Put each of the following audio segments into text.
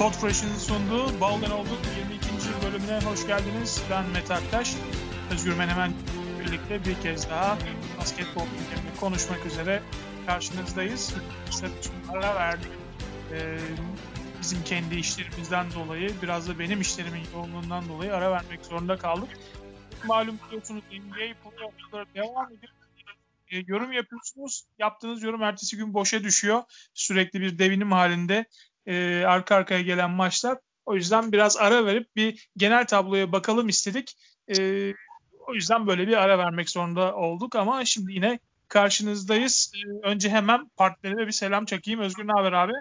Podfresh'in sunduğu Baldan Olduk 22. bölümüne hoş geldiniz. Ben Mete Aktaş. Özgür Menemen birlikte bir kez daha basketbol gündemini konuşmak üzere karşınızdayız. Kısa ara verdik. Ee, bizim kendi işlerimizden dolayı, biraz da benim işlerimin yoğunluğundan dolayı ara vermek zorunda kaldık. Malum biliyorsunuz NBA playoff'ları devam ediyor. E, yorum yapıyorsunuz. Yaptığınız yorum ertesi gün boşa düşüyor. Sürekli bir devinim halinde e, arka arkaya gelen maçlar. O yüzden biraz ara verip bir genel tabloya bakalım istedik. E, o yüzden böyle bir ara vermek zorunda olduk ama şimdi yine karşınızdayız. E, önce hemen partnerime bir selam çakayım. Özgür ne haber abi?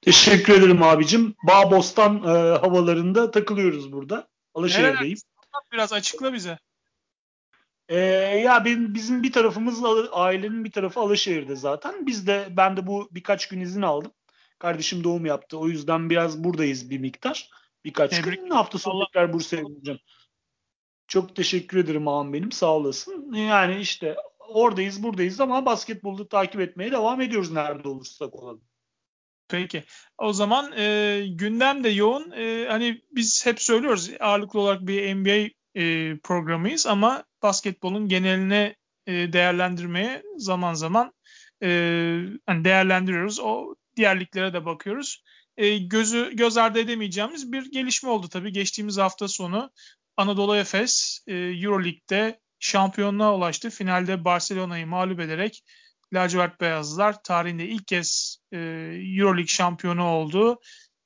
Teşekkür ederim abicim. Bağbostan e, havalarında takılıyoruz burada. Alaşehir'deyim. Biraz açıkla bize. Ee, ya benim bizim bir tarafımız ailenin bir tarafı Alaşehir'de zaten. Biz de ben de bu birkaç gün izin aldım. Kardeşim doğum yaptı. O yüzden biraz buradayız bir miktar. Birkaç Tebrik. gün. Hafta sonu tekrar Bursa'ya gideceğim. Çok teşekkür ederim ağam benim. Sağ olasın. Yani işte oradayız buradayız ama basketbolu takip etmeye devam ediyoruz nerede olursak olalım. Peki. O zaman e, gündem de yoğun. E, hani biz hep söylüyoruz ağırlıklı olarak bir NBA e, programıyız ama basketbolun geneline e, değerlendirmeye zaman zaman e, hani değerlendiriyoruz. O diğer liglere de bakıyoruz. E, gözü göz ardı edemeyeceğimiz bir gelişme oldu tabii. Geçtiğimiz hafta sonu Anadolu Efes e, Euroleague'de şampiyonluğa ulaştı. Finalde Barcelona'yı mağlup ederek lacivert beyazlar tarihinde ilk kez e, Euroleague şampiyonu oldu.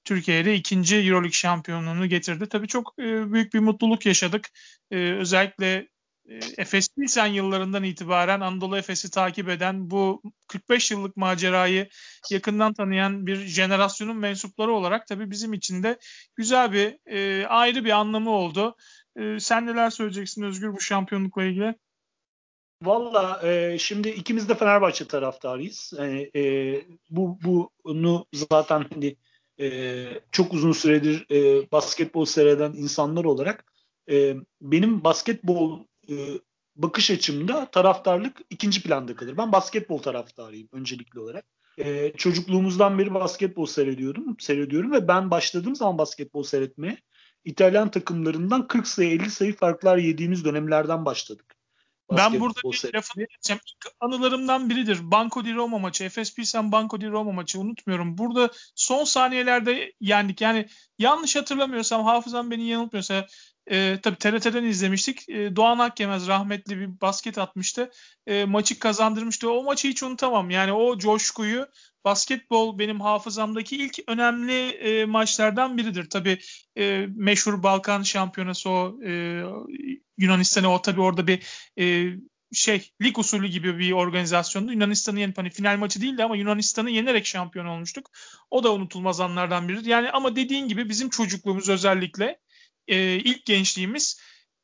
Türkiye'de ikinci Euroleague şampiyonluğunu getirdi. Tabii çok e, büyük bir mutluluk yaşadık. E, özellikle e, Efes Pilsen yıllarından itibaren Anadolu Efes'i takip eden bu 45 yıllık macerayı yakından tanıyan bir jenerasyonun mensupları olarak tabii bizim için de güzel bir e, ayrı bir anlamı oldu. E, sen neler söyleyeceksin Özgür bu şampiyonlukla ilgili? Valla e, şimdi ikimiz de Fenerbahçe taraftarıyız. Yani, e, bu bunu zaten hani e, çok uzun süredir e, basketbol seyreden insanlar olarak e, benim basketbol e, bakış açımda taraftarlık ikinci planda kalır. Ben basketbol taraftarıyım öncelikli olarak. E, çocukluğumuzdan beri basketbol seyrediyordum, seyrediyorum ve ben başladığım zaman basketbol seyretmeye İtalyan takımlarından 40 sayı 50 sayı farklar yediğimiz dönemlerden başladık. Ben burada bir lafını edeceğim. İlk anılarımdan biridir. Banco di Roma maçı. Efes Pilsen Banco di Roma maçı. Unutmuyorum. Burada son saniyelerde yendik. Yani yanlış hatırlamıyorsam hafızam beni yanıltmıyorsa e, tabii TRT'den izlemiştik. E, Doğan Akgemez rahmetli bir basket atmıştı. E, maçı kazandırmıştı. O maçı hiç unutamam. Yani o coşkuyu basketbol benim hafızamdaki ilk önemli e, maçlardan biridir. Tabii e, meşhur Balkan şampiyonası o e, Yunanistan'ı o tabii orada bir e, şey lig usulü gibi bir organizasyondu. Yunanistan'ı yenip hani final maçı değildi ama Yunanistan'ı yenerek şampiyon olmuştuk. O da unutulmaz anlardan biridir. Yani ama dediğin gibi bizim çocukluğumuz özellikle e, ilk gençliğimiz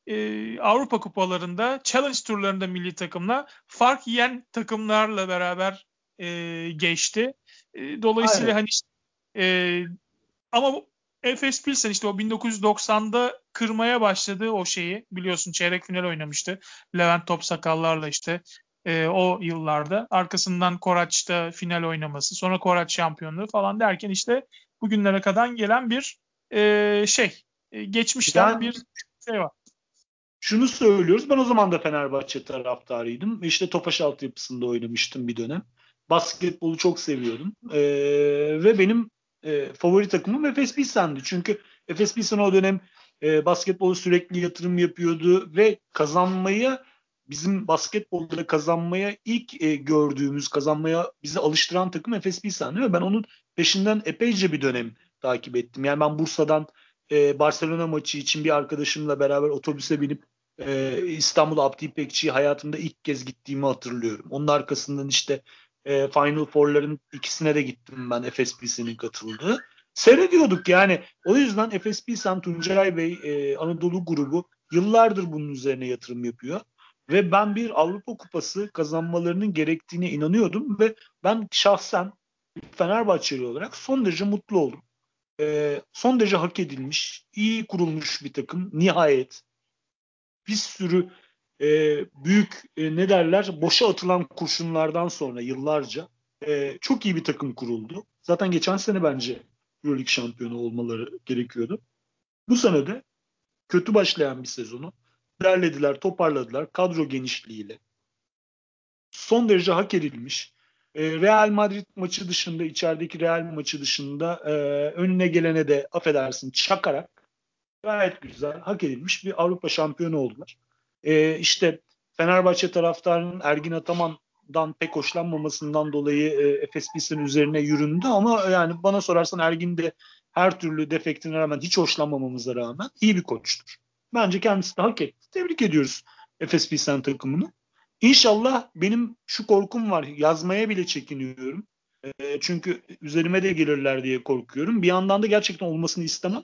e, Avrupa kupalarında, challenge turlarında milli takımla fark yiyen takımlarla beraber e, geçti. E, dolayısıyla Aynen. hani e, ama Efes Pilsen işte o 1990'da kırmaya başladı o şeyi. Biliyorsun çeyrek final oynamıştı. Levent Topsakallarla işte e, o yıllarda. Arkasından Koraç'ta final oynaması. Sonra Koraç şampiyonluğu falan derken işte bugünlere kadar gelen bir e, şey. E, geçmişten yani, bir şey var. Şunu söylüyoruz. Ben o zaman da Fenerbahçe taraftarıydım. İşte Topaş altyapısında oynamıştım bir dönem. Basketbolu çok seviyordum. Ee, ve benim e, favori takımım Efes Pilsen'di. Çünkü Efes Pilsen o dönem e, basketbolu sürekli yatırım yapıyordu ve kazanmayı bizim basketbolda kazanmaya ilk e, gördüğümüz, kazanmaya bizi alıştıran takım Efes Pilsen değil mi? Ben onun peşinden epeyce bir dönem takip ettim. Yani ben Bursa'dan e, Barcelona maçı için bir arkadaşımla beraber otobüse binip e, İstanbul Abdi İpekçi'yi hayatımda ilk kez gittiğimi hatırlıyorum. Onun arkasından işte e, Final Four'ların ikisine de gittim ben Efes Pilsen'in katıldığı. Seyrediyorduk yani. O yüzden Efes Pilsen, Tuncay Bey, e, Anadolu grubu yıllardır bunun üzerine yatırım yapıyor. Ve ben bir Avrupa Kupası kazanmalarının gerektiğine inanıyordum ve ben şahsen Fenerbahçeli olarak son derece mutlu oldum. E, son derece hak edilmiş, iyi kurulmuş bir takım nihayet. Bir sürü e, büyük e, ne derler boşa atılan kurşunlardan sonra yıllarca e, çok iyi bir takım kuruldu. Zaten geçen sene bence Euroleague şampiyonu olmaları gerekiyordu. Bu sene de kötü başlayan bir sezonu derlediler, toparladılar kadro genişliğiyle. Son derece hak edilmiş. E, Real Madrid maçı dışında, içerideki Real maçı dışında e, önüne gelene de affedersin çakarak gayet güzel, hak edilmiş bir Avrupa şampiyonu oldular. E, işte Fenerbahçe taraftarının Ergin Ataman'dan pek hoşlanmamasından dolayı e, Efes üzerine yüründü ama yani bana sorarsan Ergin de her türlü defektine rağmen hiç hoşlanmamamıza rağmen iyi bir koçtur. Bence kendisi de hak etti. Tebrik ediyoruz Efes Pilsen takımını. İnşallah benim şu korkum var. Yazmaya bile çekiniyorum. E, çünkü üzerime de gelirler diye korkuyorum. Bir yandan da gerçekten olmasını istemem.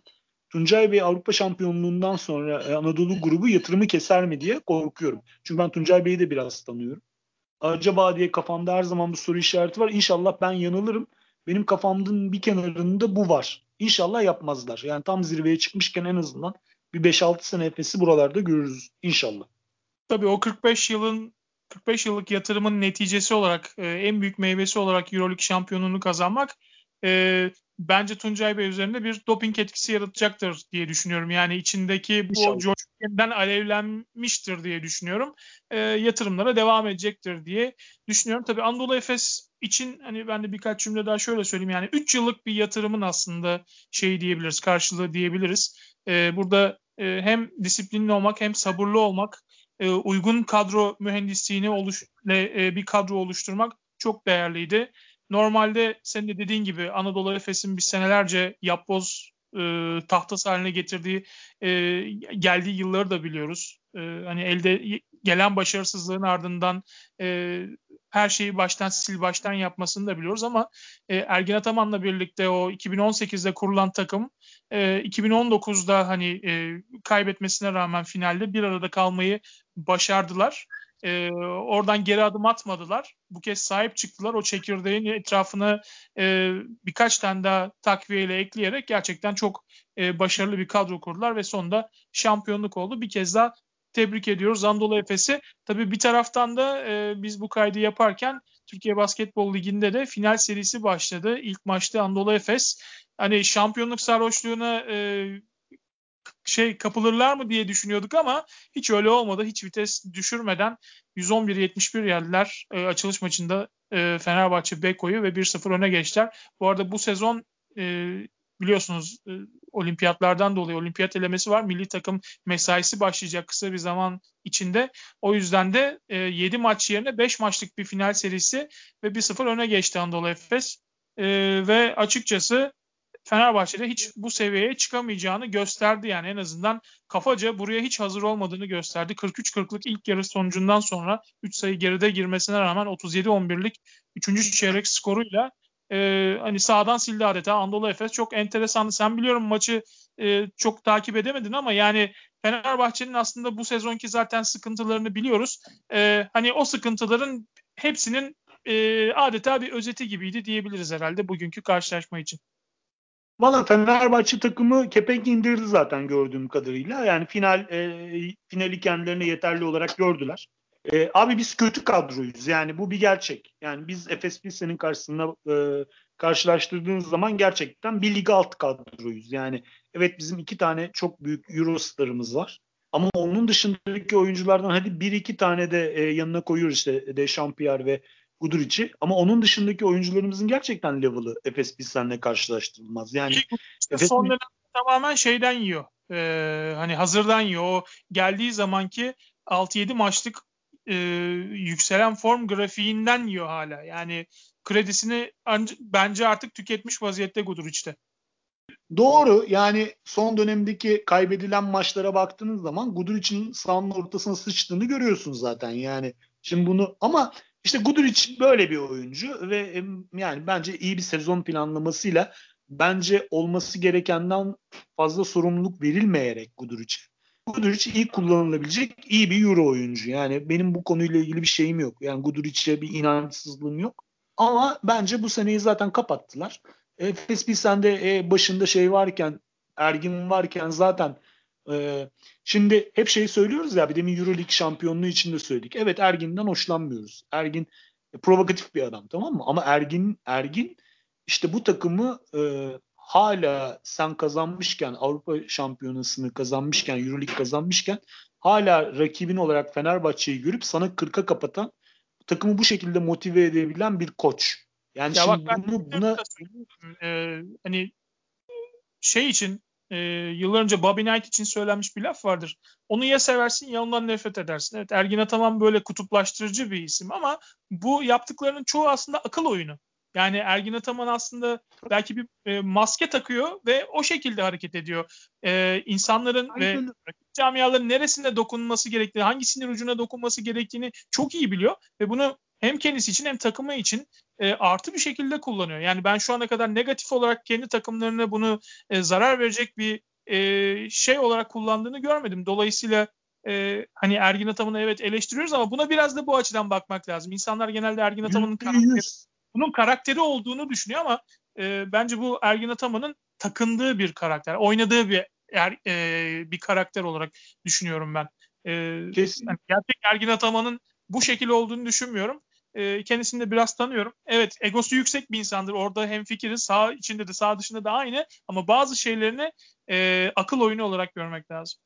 Tuncay Bey Avrupa şampiyonluğundan sonra e, Anadolu grubu yatırımı keser mi diye korkuyorum. Çünkü ben Tuncay Bey'i de biraz tanıyorum. Acaba diye kafamda her zaman bu soru işareti var. İnşallah ben yanılırım. Benim kafamın bir kenarında bu var. İnşallah yapmazlar. Yani tam zirveye çıkmışken en azından bir 5-6 sene Efes'i buralarda görürüz inşallah. Tabii o 45 yılın 45 yıllık yatırımın neticesi olarak e, en büyük meyvesi olarak EuroLeague şampiyonluğunu kazanmak e, bence Tuncay Bey üzerinde bir doping etkisi yaratacaktır diye düşünüyorum. Yani içindeki bu coşku yeniden alevlenmiştir diye düşünüyorum. E, yatırımlara devam edecektir diye düşünüyorum. Tabii Anadolu Efes için hani ben de birkaç cümle daha şöyle söyleyeyim. Yani 3 yıllık bir yatırımın aslında şeyi diyebiliriz, karşılığı diyebiliriz. E, burada e, hem disiplinli olmak hem sabırlı olmak, e, uygun kadro mühendisliğini oluş, e, bir kadro oluşturmak çok değerliydi. Normalde senin de dediğin gibi Anadolu Efes'in bir senelerce yapboz e, tahtası haline getirdiği e, geldiği yılları da biliyoruz. E, hani elde gelen başarısızlığın ardından e, her şeyi baştan sil baştan yapmasını da biliyoruz ama e, Ergin Ataman'la birlikte o 2018'de kurulan takım e, 2019'da hani e, kaybetmesine rağmen finalde bir arada kalmayı başardılar. E, oradan geri adım atmadılar. Bu kez sahip çıktılar. O çekirdeğin etrafına e, birkaç tane daha takviyeyle ekleyerek gerçekten çok e, başarılı bir kadro kurdular ve sonunda şampiyonluk oldu. Bir kez daha tebrik ediyoruz Anadolu Efes'i. Tabii bir taraftan da e, biz bu kaydı yaparken Türkiye Basketbol Ligi'nde de final serisi başladı. İlk maçta Anadolu Efes hani şampiyonluk sarhoşluğuna e, şey kapılırlar mı diye düşünüyorduk ama hiç öyle olmadı. Hiç vites düşürmeden 111-71 geldiler. E, açılış maçında e, Fenerbahçe Beko'yu ve 1-0 öne geçtiler. Bu arada bu sezon e, biliyorsunuz e, olimpiyatlardan dolayı olimpiyat elemesi var. Milli takım mesaisi başlayacak kısa bir zaman içinde. O yüzden de e, 7 maç yerine 5 maçlık bir final serisi ve 1-0 öne geçti Anadolu Efes. E, ve açıkçası Fenerbahçe'de hiç bu seviyeye çıkamayacağını gösterdi yani en azından kafaca buraya hiç hazır olmadığını gösterdi. 43-40'lık ilk yarı sonucundan sonra 3 sayı geride girmesine rağmen 37-11'lik 3. çeyrek skoruyla e, hani sağdan sildi adeta Anadolu Efes. Çok enteresandı. Sen biliyorum maçı e, çok takip edemedin ama yani Fenerbahçe'nin aslında bu sezonki zaten sıkıntılarını biliyoruz. E, hani o sıkıntıların hepsinin e, adeta bir özeti gibiydi diyebiliriz herhalde bugünkü karşılaşma için. Valla Fenerbahçe takımı kepenk indirdi zaten gördüğüm kadarıyla. Yani final e, finali kendilerine yeterli olarak gördüler. E, abi biz kötü kadroyuz. Yani bu bir gerçek. Yani biz Efes Pilsen'in karşısında e, karşılaştırdığınız zaman gerçekten bir lig alt kadroyuz. Yani evet bizim iki tane çok büyük Eurostar'ımız var. Ama onun dışındaki oyunculardan hadi bir iki tane de e, yanına koyuyoruz işte Dechampierre ve Guduric'i. Ama onun dışındaki oyuncularımızın gerçekten level'ı Efes Pilsen'le karşılaştırılmaz. Yani işte Efes son dönem tamamen şeyden yiyor. Ee, hani hazırdan yiyor. O geldiği zamanki 6-7 maçlık e, yükselen form grafiğinden yiyor hala. Yani kredisini bence artık tüketmiş vaziyette Guduric'te. Doğru. Yani son dönemdeki kaybedilen maçlara baktığınız zaman Guduric'in sahanın ortasına sıçtığını görüyorsunuz zaten. Yani şimdi bunu ama işte Guduric böyle bir oyuncu ve yani bence iyi bir sezon planlamasıyla bence olması gerekenden fazla sorumluluk verilmeyerek Guduric'e. Guduric iyi kullanılabilecek iyi bir Euro oyuncu. Yani benim bu konuyla ilgili bir şeyim yok. Yani Guduric'e bir inançsızlığım yok. Ama bence bu seneyi zaten kapattılar. Efes Pilsen'de e, başında şey varken Ergin varken zaten e, şimdi hep şey söylüyoruz ya bir demin Euroleague şampiyonluğu için de söyledik. Evet Ergin'den hoşlanmıyoruz. Ergin e, provokatif bir adam tamam mı? Ama Ergin Ergin işte bu takımı e, hala sen kazanmışken Avrupa Şampiyonası'nı kazanmışken Euroleague kazanmışken hala rakibin olarak Fenerbahçe'yi görüp sana 40'a kapatan takımı bu şekilde motive edebilen bir koç. Yani ya şimdi bak, bunu buna e, hani şey için e, yıllar önce Bobby Knight için söylenmiş bir laf vardır. Onu ya seversin ya ondan nefret edersin. Evet Ergin Ataman böyle kutuplaştırıcı bir isim ama bu yaptıklarının çoğu aslında akıl oyunu. Yani Ergin Ataman aslında belki bir e, maske takıyor ve o şekilde hareket ediyor. E, insanların Aynen. ve camiaların neresinde dokunması gerektiğini, hangi sinir ucuna dokunması gerektiğini çok iyi biliyor ve bunu hem kendisi için hem takımı için e, artı bir şekilde kullanıyor. Yani ben şu ana kadar negatif olarak kendi takımlarına bunu e, zarar verecek bir e, şey olarak kullandığını görmedim. Dolayısıyla e, hani Ergin Ataman'ı evet eleştiriyoruz ama buna biraz da bu açıdan bakmak lazım. İnsanlar genelde Ergin Ataman'ın karakteri, bunun karakteri olduğunu düşünüyor ama e, bence bu Ergin Ataman'ın takındığı bir karakter, oynadığı bir er, e, bir karakter olarak düşünüyorum ben. E, Kesin. Yani gerçek Ergin Ataman'ın bu şekilde olduğunu düşünmüyorum. E, kendisini de biraz tanıyorum. Evet egosu yüksek bir insandır. Orada hem fikri sağ içinde de sağ dışında da aynı ama bazı şeylerini e, akıl oyunu olarak görmek lazım.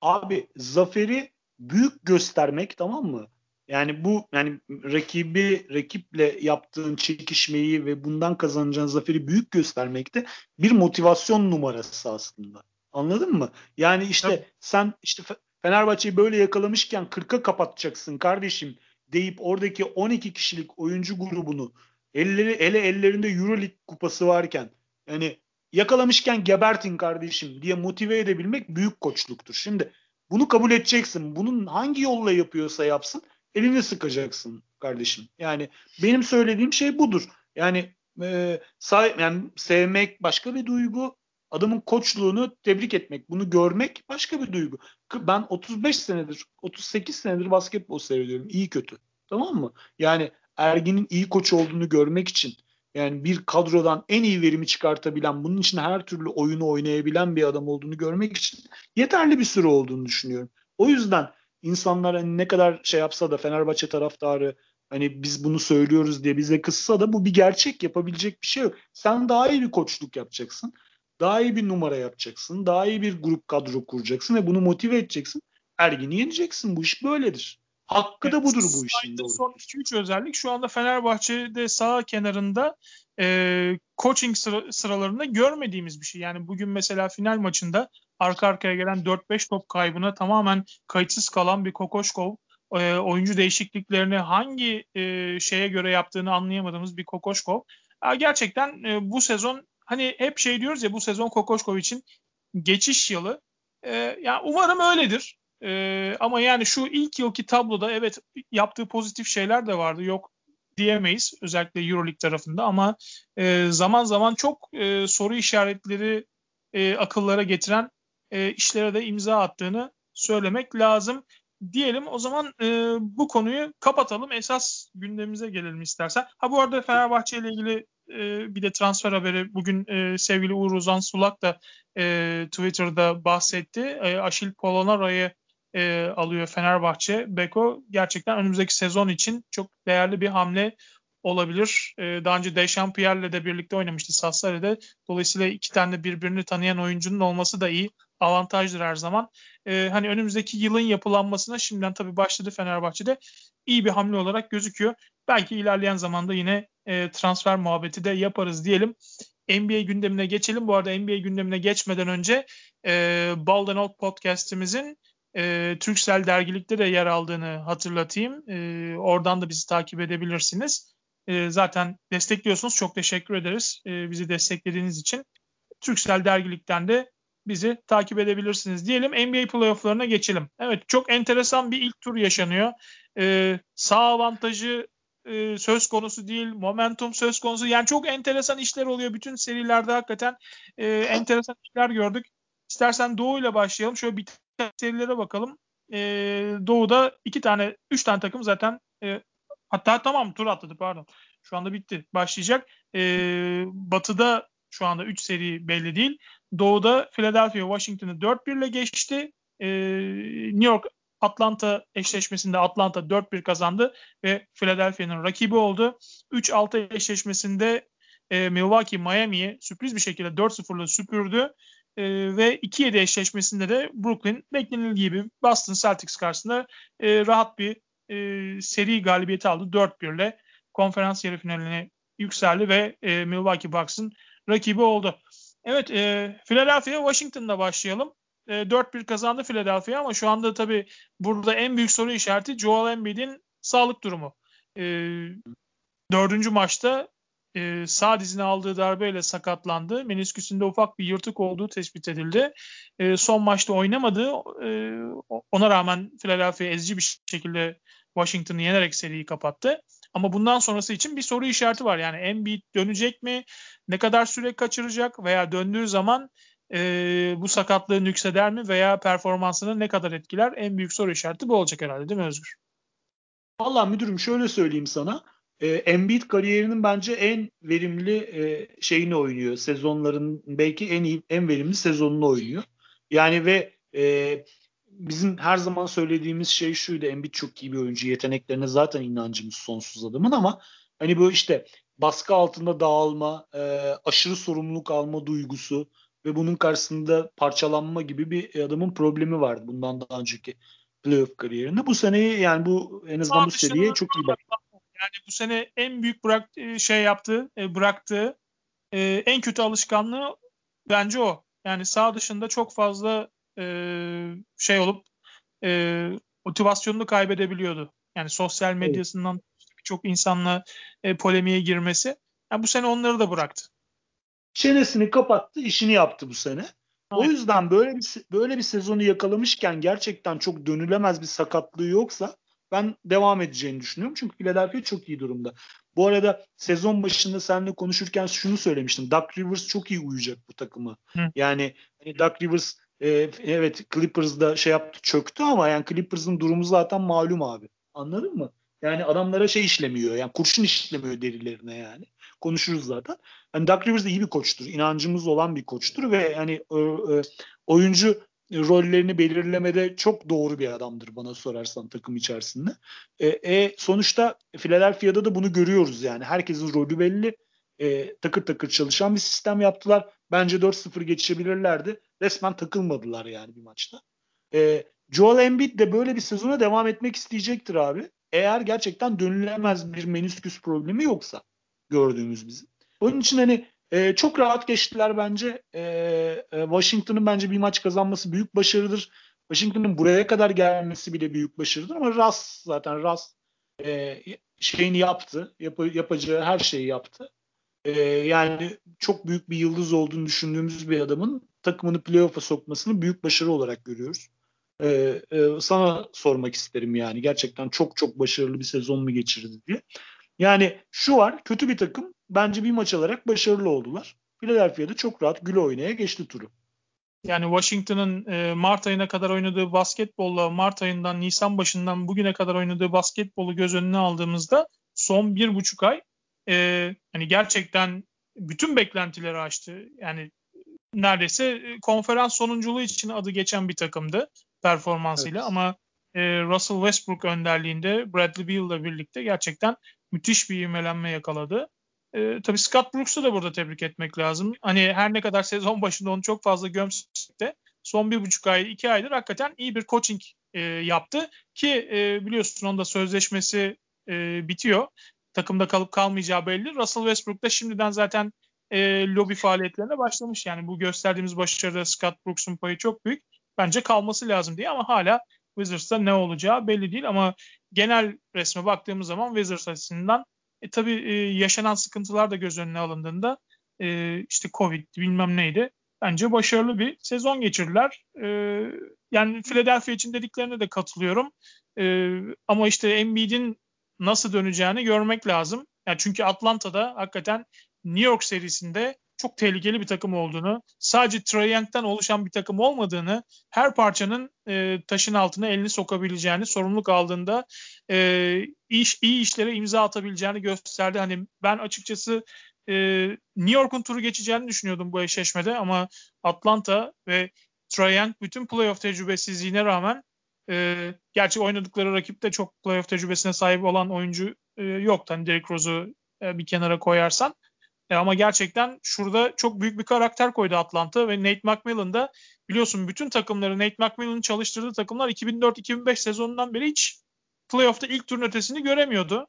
Abi zaferi büyük göstermek tamam mı? Yani bu yani rakibi rakiple yaptığın çekişmeyi ve bundan kazanacağın zaferi büyük göstermekte bir motivasyon numarası aslında. Anladın mı? Yani işte Tabii. sen işte Fenerbahçe'yi böyle yakalamışken 40'a kapatacaksın kardeşim deyip oradaki 12 kişilik oyuncu grubunu elleri ele ellerinde EuroLeague kupası varken yani yakalamışken gebertin kardeşim diye motive edebilmek büyük koçluktur. Şimdi bunu kabul edeceksin. Bunun hangi yolla yapıyorsa yapsın elini sıkacaksın kardeşim. Yani benim söylediğim şey budur. Yani e, sah- yani sevmek başka bir duygu, adamın koçluğunu tebrik etmek, bunu görmek başka bir duygu. Ben 35 senedir, 38 senedir basketbol seyrediyorum. iyi kötü. Tamam mı? Yani Ergin'in iyi koç olduğunu görmek için yani bir kadrodan en iyi verimi çıkartabilen, bunun için her türlü oyunu oynayabilen bir adam olduğunu görmek için yeterli bir süre olduğunu düşünüyorum. O yüzden insanlar hani ne kadar şey yapsa da Fenerbahçe taraftarı hani biz bunu söylüyoruz diye bize kızsa da bu bir gerçek yapabilecek bir şey yok. Sen daha iyi bir koçluk yapacaksın. Daha iyi bir numara yapacaksın. Daha iyi bir grup kadro kuracaksın ve bunu motive edeceksin. Ergin'i yeneceksin. Bu iş böyledir. Hakkı da budur bu işin. Doğru. Son 2-3 özellik şu anda Fenerbahçe'de sağ kenarında e, coaching sıra, sıralarında görmediğimiz bir şey. Yani bugün mesela final maçında arka arkaya gelen 4-5 top kaybına tamamen kayıtsız kalan bir Kokoşkov e, oyuncu değişikliklerini hangi e, şeye göre yaptığını anlayamadığımız bir Kokoşkov. E, gerçekten e, bu sezon hani hep şey diyoruz ya bu sezon Kokoşkov için geçiş yılı. E, yani umarım öyledir. E, ama yani şu ilk yılki tabloda evet yaptığı pozitif şeyler de vardı. Yok diyemeyiz özellikle EuroLeague tarafında ama e, zaman zaman çok e, soru işaretleri e, akıllara getiren e, işlere de imza attığını söylemek lazım. Diyelim o zaman e, bu konuyu kapatalım. Esas gündemimize gelelim istersen. Ha bu arada Fenerbahçe ile ilgili e, bir de transfer haberi bugün e, sevgili Uğur Uzan Sulak da e, Twitter'da bahsetti. E, Aşil Polonara'yı e, alıyor Fenerbahçe. Beko gerçekten önümüzdeki sezon için çok değerli bir hamle olabilir. E, daha önce Dechampierre'le de birlikte oynamıştı Sassari'de. Dolayısıyla iki tane birbirini tanıyan oyuncunun olması da iyi. Avantajdır her zaman. E, hani önümüzdeki yılın yapılanmasına şimdiden tabii başladı Fenerbahçe'de. iyi bir hamle olarak gözüküyor. Belki ilerleyen zamanda yine e, transfer muhabbeti de yaparız diyelim. NBA gündemine geçelim. Bu arada NBA gündemine geçmeden önce e, Baldan Old podcast'imizin e, Türksel dergilikte de yer aldığını hatırlatayım. E, oradan da bizi takip edebilirsiniz. E, zaten destekliyorsunuz. Çok teşekkür ederiz e, bizi desteklediğiniz için. Türksel dergilikten de bizi takip edebilirsiniz. Diyelim NBA playofflarına geçelim. Evet çok enteresan bir ilk tur yaşanıyor. E, sağ avantajı e, söz konusu değil, momentum söz konusu. Yani çok enteresan işler oluyor. Bütün serilerde hakikaten e, enteresan işler gördük. İstersen Doğu ile başlayalım. Şöyle bir serilere bakalım. E, Doğu'da iki tane, üç tane takım zaten e, hatta tamam tur atladı pardon. Şu anda bitti. Başlayacak. E, batı'da şu anda 3 seri belli değil. Doğu'da Philadelphia Washington'ı 4-1 ile geçti. E, New York Atlanta eşleşmesinde Atlanta 4-1 kazandı ve Philadelphia'nın rakibi oldu. 3-6 eşleşmesinde e, Milwaukee Miami'yi sürpriz bir şekilde 4-0'la süpürdü. E, ve 2-7 eşleşmesinde de Brooklyn beklenildiği gibi Boston Celtics karşısında e, rahat bir e, seri galibiyeti aldı. 4-1'le konferans yarı finaline yükseldi ve e, Milwaukee Bucks'ın rakibi oldu. Evet, e, Philadelphia Washington'da başlayalım. E, 4-1 kazandı Philadelphia ama şu anda tabii burada en büyük soru işareti Joel Embiid'in sağlık durumu. E, dördüncü maçta e, sağ dizine aldığı darbeyle sakatlandı. Menisküsünde ufak bir yırtık olduğu tespit edildi. E, son maçta oynamadı. E, ona rağmen Philadelphia ezici bir şekilde Washington'ı yenerek seriyi kapattı. Ama bundan sonrası için bir soru işareti var. Yani Embiid dönecek mi? Ne kadar süre kaçıracak? Veya döndüğü zaman e, bu sakatlığı nükseder mi? Veya performansını ne kadar etkiler? En büyük soru işareti bu olacak herhalde değil mi Özgür? Valla müdürüm şöyle söyleyeyim sana. E, Embiid kariyerinin bence en verimli e, şeyini oynuyor. Sezonların belki en iyi en verimli sezonunu oynuyor. Yani ve e, bizim her zaman söylediğimiz şey şuydu. Embiid çok iyi bir oyuncu. Yeteneklerine zaten inancımız sonsuz adamın ama hani bu işte baskı altında dağılma, e, aşırı sorumluluk alma duygusu ve bunun karşısında parçalanma gibi bir adamın problemi vardı bundan daha önceki playoff kariyerinde. Bu seneyi yani bu en azından bu seriye çok iyi bak. Yani bu sene en büyük bırak e, şey yaptığı, e, bıraktığı e, en kötü alışkanlığı bence o. Yani sağ dışında çok fazla şey olup motivasyonunu kaybedebiliyordu. Yani sosyal medyasından evet. birçok insanla polemiğe girmesi. Yani bu sene onları da bıraktı. Çenesini kapattı, işini yaptı bu sene. O yüzden böyle bir böyle bir sezonu yakalamışken gerçekten çok dönülemez bir sakatlığı yoksa ben devam edeceğini düşünüyorum. Çünkü Philadelphia çok iyi durumda. Bu arada sezon başında seninle konuşurken şunu söylemiştim. Doug Rivers çok iyi uyacak bu takımı. Hı. Yani hani Doug Rivers e, evet Clippers'da şey yaptı çöktü ama yani Clippers'ın durumu zaten malum abi. Anladın mı? Yani adamlara şey işlemiyor. Yani kurşun işlemiyor derilerine yani. Konuşuruz zaten. Yani Doug Rivers de iyi bir koçtur. İnancımız olan bir koçtur ve yani e, e, oyuncu rollerini belirlemede çok doğru bir adamdır bana sorarsan takım içerisinde. E, e, sonuçta Philadelphia'da da bunu görüyoruz yani. Herkesin rolü belli. E, takır takır çalışan bir sistem yaptılar. Bence 4-0 geçebilirlerdi. Resmen takılmadılar yani bir maçta. E, Joel Embiid de böyle bir sezona devam etmek isteyecektir abi. Eğer gerçekten dönülemez bir menisküs problemi yoksa gördüğümüz bizim. Onun için hani e, çok rahat geçtiler bence. E, e, Washington'ın bence bir maç kazanması büyük başarıdır. Washington'ın buraya kadar gelmesi bile büyük başarıdır ama Russ zaten Russ e, şeyini yaptı. Yap, yapacağı her şeyi yaptı. E, yani çok büyük bir yıldız olduğunu düşündüğümüz bir adamın takımını playoff'a sokmasını büyük başarı olarak görüyoruz. E, e, sana sormak isterim yani gerçekten çok çok başarılı bir sezon mu geçirdi diye. Yani şu var kötü bir takım bence bir maç alarak başarılı oldular. Philadelphia'da çok rahat güle oynaya geçti turu. Yani Washington'ın e, Mart ayına kadar oynadığı basketbolla Mart ayından Nisan başından bugüne kadar oynadığı basketbolu göz önüne aldığımızda son bir buçuk ay e, hani gerçekten bütün beklentileri aştı. Yani neredeyse e, konferans sonunculuğu için adı geçen bir takımdı performansıyla evet. ama e, Russell Westbrook önderliğinde Bradley Beal ile birlikte gerçekten müthiş bir ivmelenme yakaladı. E, tabii Scott Brooks'u da burada tebrik etmek lazım. Hani her ne kadar sezon başında onu çok fazla gömsek de son bir buçuk ay, iki aydır hakikaten iyi bir coaching e, yaptı. Ki e, biliyorsun onda sözleşmesi e, bitiyor. Takımda kalıp kalmayacağı belli. Russell Westbrook da şimdiden zaten e, lobi faaliyetlerine başlamış. Yani bu gösterdiğimiz başarıda Scott Brooks'un payı çok büyük. Bence kalması lazım diye ama hala Wizards'ta ne olacağı belli değil ama genel resme baktığımız zaman Wizards açısından e, tabii e, yaşanan sıkıntılar da göz önüne alındığında e, işte Covid bilmem neydi. Bence başarılı bir sezon geçirdiler. E, yani Philadelphia için dediklerine de katılıyorum. E, ama işte Embiid'in nasıl döneceğini görmek lazım. Yani çünkü Atlanta'da hakikaten New York serisinde çok tehlikeli bir takım olduğunu, sadece Trae Young'dan oluşan bir takım olmadığını, her parçanın e, taşın altına elini sokabileceğini, sorumluluk aldığında e, iş, iyi işlere imza atabileceğini gösterdi. Hani ben açıkçası e, New York'un turu geçeceğini düşünüyordum bu eşleşmede ama Atlanta ve Trae Young bütün playoff tecrübesizliğine rağmen e, gerçi oynadıkları rakipte çok playoff tecrübesine sahip olan oyuncu e, yoktu. Hani Derrick Rose'u e, bir kenara koyarsan E ama gerçekten şurada çok büyük bir karakter koydu Atlanta ve Nate McMillan da biliyorsun bütün takımları Nate McMillan'ın çalıştırdığı takımlar 2004-2005 sezonundan beri hiç playoff'ta ilk turun ötesini göremiyordu.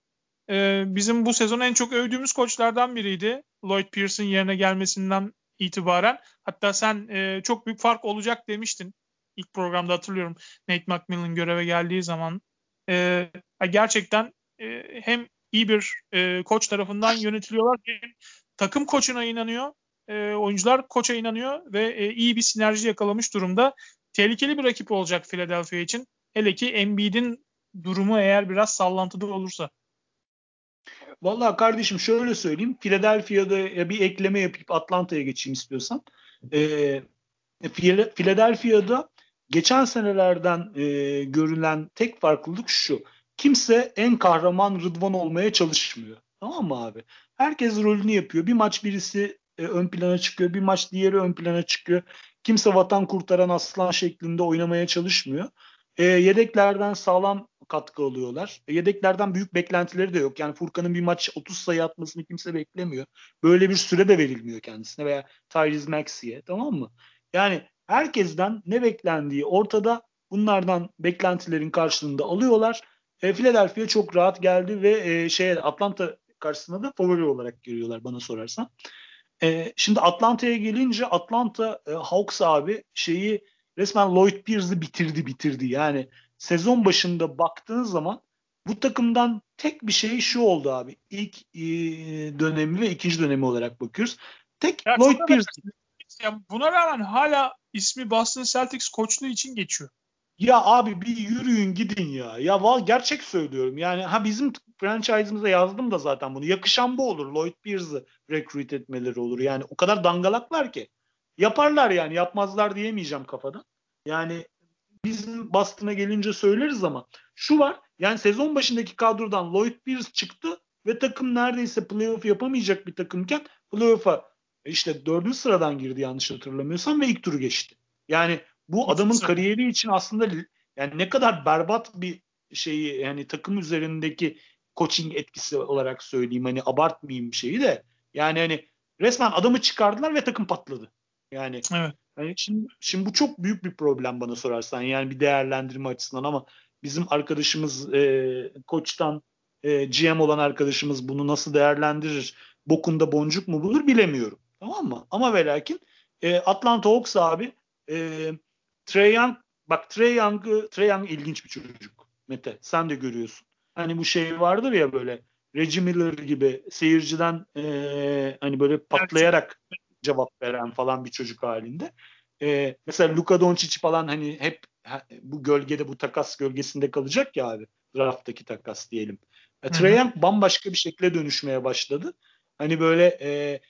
Ee, bizim bu sezon en çok övdüğümüz koçlardan biriydi. Lloyd Pierce'ın yerine gelmesinden itibaren. Hatta sen e, çok büyük fark olacak demiştin. İlk programda hatırlıyorum Nate McMillan göreve geldiği zaman. E, gerçekten e, hem iyi bir e, koç tarafından yönetiliyorlar hem takım koçuna inanıyor. E, oyuncular koça inanıyor ve e, iyi bir sinerji yakalamış durumda. Tehlikeli bir rakip olacak Philadelphia için. Hele ki Embiid'in durumu eğer biraz sallantıda olursa. Vallahi kardeşim şöyle söyleyeyim. Philadelphia'da bir ekleme yapıp Atlanta'ya geçeyim istiyorsan. Ee, Philadelphia'da geçen senelerden e, görülen tek farklılık şu. Kimse en kahraman Rıdvan olmaya çalışmıyor. Tamam mı abi? Herkes rolünü yapıyor. Bir maç birisi e, ön plana çıkıyor. Bir maç diğeri ön plana çıkıyor. Kimse vatan kurtaran aslan şeklinde oynamaya çalışmıyor. E, yedeklerden sağlam katkı alıyorlar. E, yedeklerden büyük beklentileri de yok. Yani Furkan'ın bir maç 30 sayı atmasını kimse beklemiyor. Böyle bir süre de verilmiyor kendisine veya Tyrese Maxey'e tamam mı? Yani herkesten ne beklendiği ortada. Bunlardan beklentilerin karşılığında alıyorlar. E, Philadelphia çok rahat geldi ve e, şey Atlanta karşısında da favori olarak görüyorlar bana sorarsan. E, şimdi Atlanta'ya gelince Atlanta e, Hawks abi şeyi resmen Lloyd Pierce'ı bitirdi bitirdi. Yani sezon başında baktığınız zaman bu takımdan tek bir şey şu oldu abi. İlk e, dönemi ve ikinci dönemi olarak bakıyoruz. Tek ya Lloyd Pierce. Ya buna rağmen hala ismi Boston Celtics koçluğu için geçiyor. Ya abi bir yürüyün gidin ya. Ya val gerçek söylüyorum. Yani ha bizim franchise'ımıza yazdım da zaten bunu. Yakışan bu olur. Lloyd Pierce'ı recruit etmeleri olur. Yani o kadar dangalaklar ki. Yaparlar yani. Yapmazlar diyemeyeceğim kafadan. Yani bizim Boston'a gelince söyleriz ama şu var. Yani sezon başındaki kadrodan Lloyd Pierce çıktı ve takım neredeyse playoff yapamayacak bir takımken playoff'a işte dördüncü sıradan girdi yanlış hatırlamıyorsam ve ilk turu geçti. Yani bu adamın kariyeri için aslında yani ne kadar berbat bir şeyi yani takım üzerindeki coaching etkisi olarak söyleyeyim hani abartmayayım şeyi de yani hani resmen adamı çıkardılar ve takım patladı. Yani evet. Yani şimdi, şimdi bu çok büyük bir problem bana sorarsan yani bir değerlendirme açısından ama bizim arkadaşımız e, koçtan e, GM olan arkadaşımız bunu nasıl değerlendirir? Bokunda boncuk mu bulur bilemiyorum. Tamam mı? Ama ve lakin e, Atlanta Hawks abi e, Trey Young bak Trey Young, Trey Young ilginç bir çocuk. Mete sen de görüyorsun. Hani bu şey vardır ya böyle Reggie Miller gibi seyirciden e, hani böyle patlayarak cevap veren falan bir çocuk halinde. E, mesela Luka Doncic falan hani hep bu gölgede bu takas gölgesinde kalacak ya abi. Draft'taki takas diyelim. E, Trey Young bambaşka bir şekilde dönüşmeye başladı. Hani böyle e,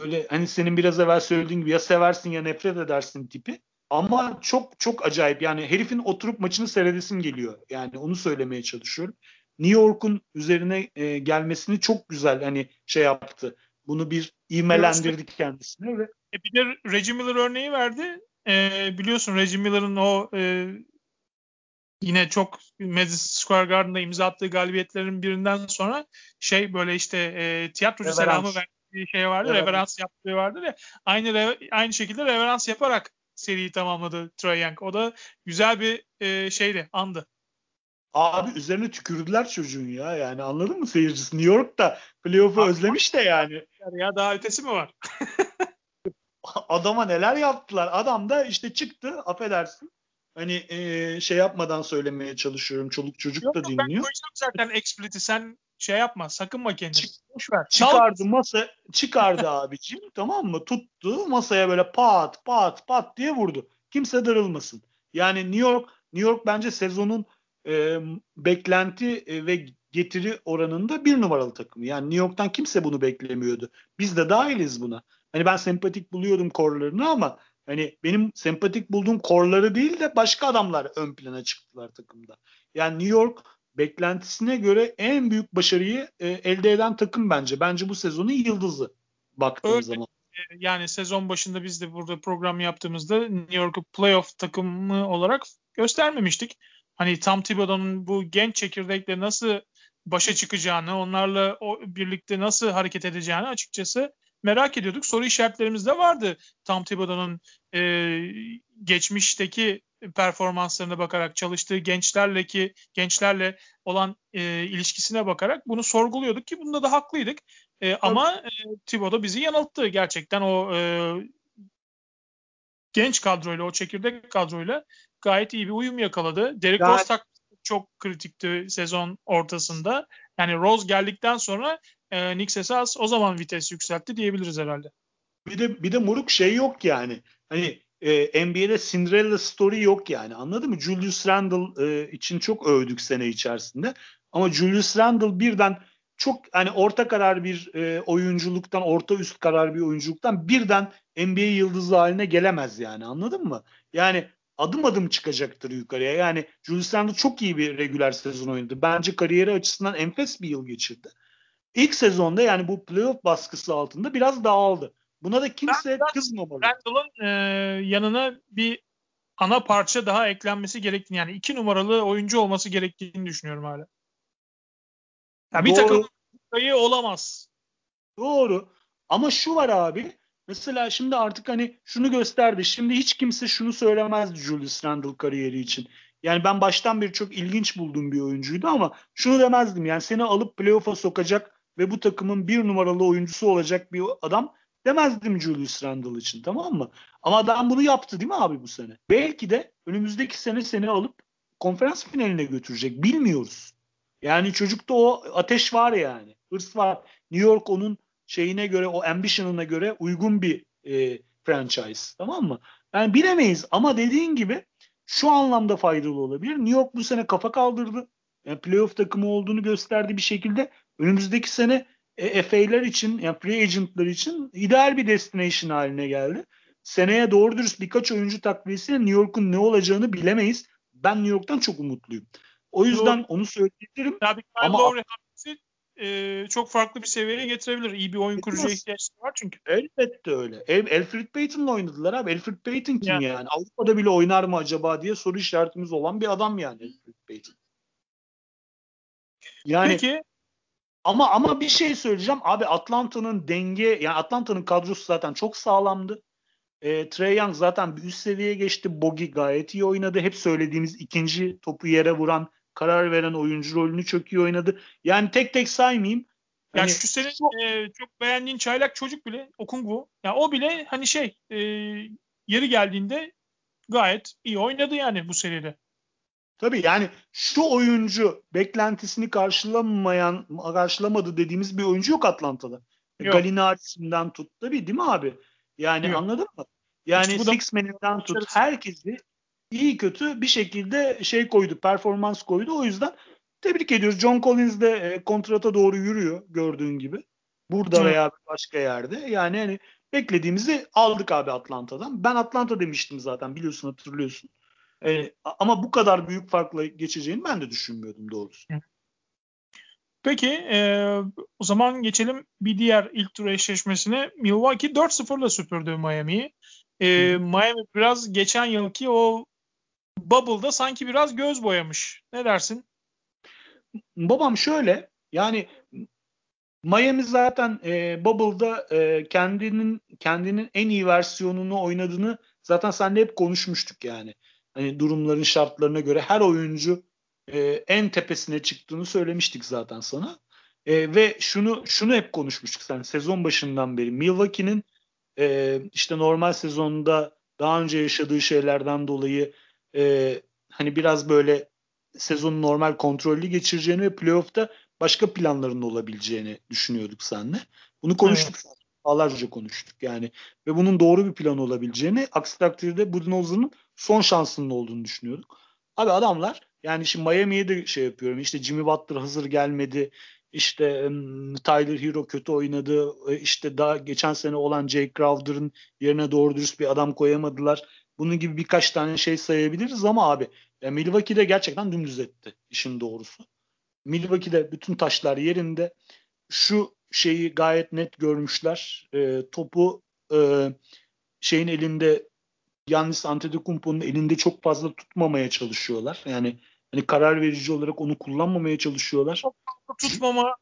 böyle hani senin biraz evvel söylediğin gibi ya seversin ya nefret edersin tipi. Ama çok çok acayip yani herifin oturup maçını seyredesim geliyor. Yani onu söylemeye çalışıyorum. New York'un üzerine e, gelmesini çok güzel hani şey yaptı. Bunu bir ivmelendirdi kendisine ve e bir de Reggie Miller örneği verdi. E, biliyorsun Reggie Miller'ın o e, yine çok Madison Square Garden'da imza attığı galibiyetlerin birinden sonra şey böyle işte e, tiyatrocu reverans. selamı verdiği şey vardı. Evet. Reverans yaptığı vardı ya. Aynı aynı şekilde reverans yaparak seriyi tamamladı Trae Young. O da güzel bir e, şeydi, andı. Abi üzerine tükürdüler çocuğun ya. Yani anladın mı seyircisi? New York'ta playoff'u özlemiş de yani. Ya daha ötesi mi var? Adama neler yaptılar. Adam da işte çıktı affedersin. Hani e, şey yapmadan söylemeye çalışıyorum. Çoluk çocuk yok, da dinliyor. Ben koyacağım zaten explicit'i. Sen şey yapma. Sakınma kendini. Çık, Boş ver. Çıkardı masa çıkardı abicim tamam mı? Tuttu masaya böyle pat pat pat diye vurdu. Kimse darılmasın. Yani New York New York bence sezonun e, beklenti e, ve getiri oranında bir numaralı takımı. Yani New York'tan kimse bunu beklemiyordu. Biz de dahiliz buna. Hani ben sempatik buluyordum korlarını ama hani benim sempatik bulduğum korları değil de başka adamlar ön plana çıktılar takımda. Yani New York beklentisine göre en büyük başarıyı e, elde eden takım bence. Bence bu sezonun yıldızı baktığım Öyle. zaman. E, yani sezon başında biz de burada program yaptığımızda New York'u playoff takımı olarak göstermemiştik. Hani Tom Thibodeau'nun bu genç çekirdekle nasıl başa çıkacağını, onlarla o birlikte nasıl hareket edeceğini açıkçası merak ediyorduk. Soru işaretlerimiz de vardı Tom Thibodeau'nun e, geçmişteki performanslarına bakarak çalıştığı gençlerle ki gençlerle olan e, ilişkisine bakarak bunu sorguluyorduk ki bunda da haklıydık. E, ama e, Thibodeau bizi yanılttı gerçekten o e, genç kadroyla o çekirdek kadroyla gayet iyi bir uyum yakaladı. Derek Rose çok kritikti sezon ortasında. Yani Rose geldikten sonra e, Nick Sesas o zaman vites yükseltti diyebiliriz herhalde. Bir de bir de Muruk şey yok yani. Hani e, NBA'de Cinderella story yok yani. Anladın mı? Julius Randle e, için çok övdük sene içerisinde. Ama Julius Randle birden çok hani orta karar bir e, oyunculuktan, orta üst karar bir oyunculuktan birden NBA yıldızı haline gelemez yani. Anladın mı? Yani adım adım çıkacaktır yukarıya. Yani Julius Randle çok iyi bir regular sezon oynadı. Bence kariyeri açısından enfes bir yıl geçirdi. İlk sezonda yani bu playoff baskısı altında biraz dağıldı. Buna da kimse ben, kızmamalı. Randall'ın e, yanına bir ana parça daha eklenmesi gerektiğini yani iki numaralı oyuncu olması gerektiğini düşünüyorum hala. Ya bir Doğru. takım sayı olamaz. Doğru. Ama şu var abi. Mesela şimdi artık hani şunu gösterdi. Şimdi hiç kimse şunu söylemezdi Julius Randle kariyeri için. Yani ben baştan beri çok ilginç bulduğum bir oyuncuydu ama şunu demezdim. Yani seni alıp playoff'a sokacak ve bu takımın bir numaralı oyuncusu olacak bir adam demezdim Julius Randle için tamam mı? Ama adam bunu yaptı değil mi abi bu sene? Belki de önümüzdeki sene seni alıp konferans finaline götürecek. Bilmiyoruz. Yani çocukta o ateş var yani. Hırs var. New York onun şeyine göre, o ambition'ına göre uygun bir e, franchise. Tamam mı? Yani bilemeyiz ama dediğin gibi şu anlamda faydalı olabilir. New York bu sene kafa kaldırdı. Yani playoff takımı olduğunu gösterdi bir şekilde. Önümüzdeki sene e, FA'ler için, yani free agent'lar için ideal bir destination haline geldi. Seneye doğru dürüst birkaç oyuncu takviyesiyle New York'un ne olacağını bilemeyiz. Ben New York'tan çok umutluyum. O yüzden Doğru. onu söyleyebilirim. Tabii ama e, çok farklı bir seviyeye getirebilir. İyi bir oyun kurucuya ihtiyaçları var çünkü. Elbette öyle. El, Alfred Payton'la oynadılar abi. Alfred Payton kim yani. yani? Avrupa'da bile oynar mı acaba diye soru işaretimiz olan bir adam yani Alfred Payton. Yani Peki ama ama bir şey söyleyeceğim. Abi Atlanta'nın denge yani Atlanta'nın kadrosu zaten çok sağlamdı. E, Trey Young zaten bir üst seviyeye geçti. Bogi gayet iyi oynadı. Hep söylediğimiz ikinci topu yere vuran, karar veren oyuncu rolünü çok iyi oynadı. Yani tek tek saymayayım. Ya hani, şu senin çok, e, çok beğendiğin çaylak çocuk bile Okungu. Ya o bile hani şey e, yeri geldiğinde gayet iyi oynadı yani bu seride. Tabii yani şu oyuncu beklentisini karşılamayan, karşılamadı dediğimiz bir oyuncu yok Atlanta'da. Yok. Galinari'sinden tut tabii değil mi abi? Yani yok. anladın mı? Yani Six Man'inden tut herkesi iyi kötü bir şekilde şey koydu, performans koydu. O yüzden tebrik ediyoruz. John Collins de e, kontrata doğru yürüyor gördüğün gibi. Burada Hı. veya başka yerde. Yani hani beklediğimizi aldık abi Atlanta'dan. Ben Atlanta demiştim zaten biliyorsun hatırlıyorsun. E, ama bu kadar büyük farkla geçeceğini ben de düşünmüyordum doğrusu. Peki e, o zaman geçelim bir diğer ilk tur eşleşmesine. Milwaukee 4-0'la süpürdü Miami'yi. E, Miami biraz geçen yılki o Bubble'da sanki biraz göz boyamış. Ne dersin? Babam şöyle yani Miami zaten e, Bubble'da e, kendinin kendinin en iyi versiyonunu oynadığını zaten seninle hep konuşmuştuk yani hani durumların şartlarına göre her oyuncu e, en tepesine çıktığını söylemiştik zaten sana. E, ve şunu şunu hep konuşmuştuk sen sezon başından beri. Milwaukee'nin e, işte normal sezonda daha önce yaşadığı şeylerden dolayı e, hani biraz böyle sezonu normal kontrollü geçireceğini ve playoff'ta başka planların olabileceğini düşünüyorduk seninle. Bunu konuştuk evet. Ağlarca konuştuk yani. Ve bunun doğru bir plan olabileceğini aksi takdirde Budenholzer'ın son şansının olduğunu düşünüyorduk. Abi adamlar yani şimdi Miami'ye de şey yapıyorum. İşte Jimmy Butler hazır gelmedi. İşte Tyler Hero kötü oynadı. E, işte daha geçen sene olan Jake Crowder'ın yerine doğru dürüst bir adam koyamadılar. Bunun gibi birkaç tane şey sayabiliriz ama abi ya Milwaukee'de gerçekten dümdüz etti işin doğrusu. Milwaukee'de bütün taşlar yerinde. Şu şeyi gayet net görmüşler. E, topu e, şeyin elinde Yannis Antetokounmpo'nun elinde çok fazla tutmamaya çalışıyorlar. Yani Hani karar verici olarak onu kullanmamaya çalışıyorlar. Tutmama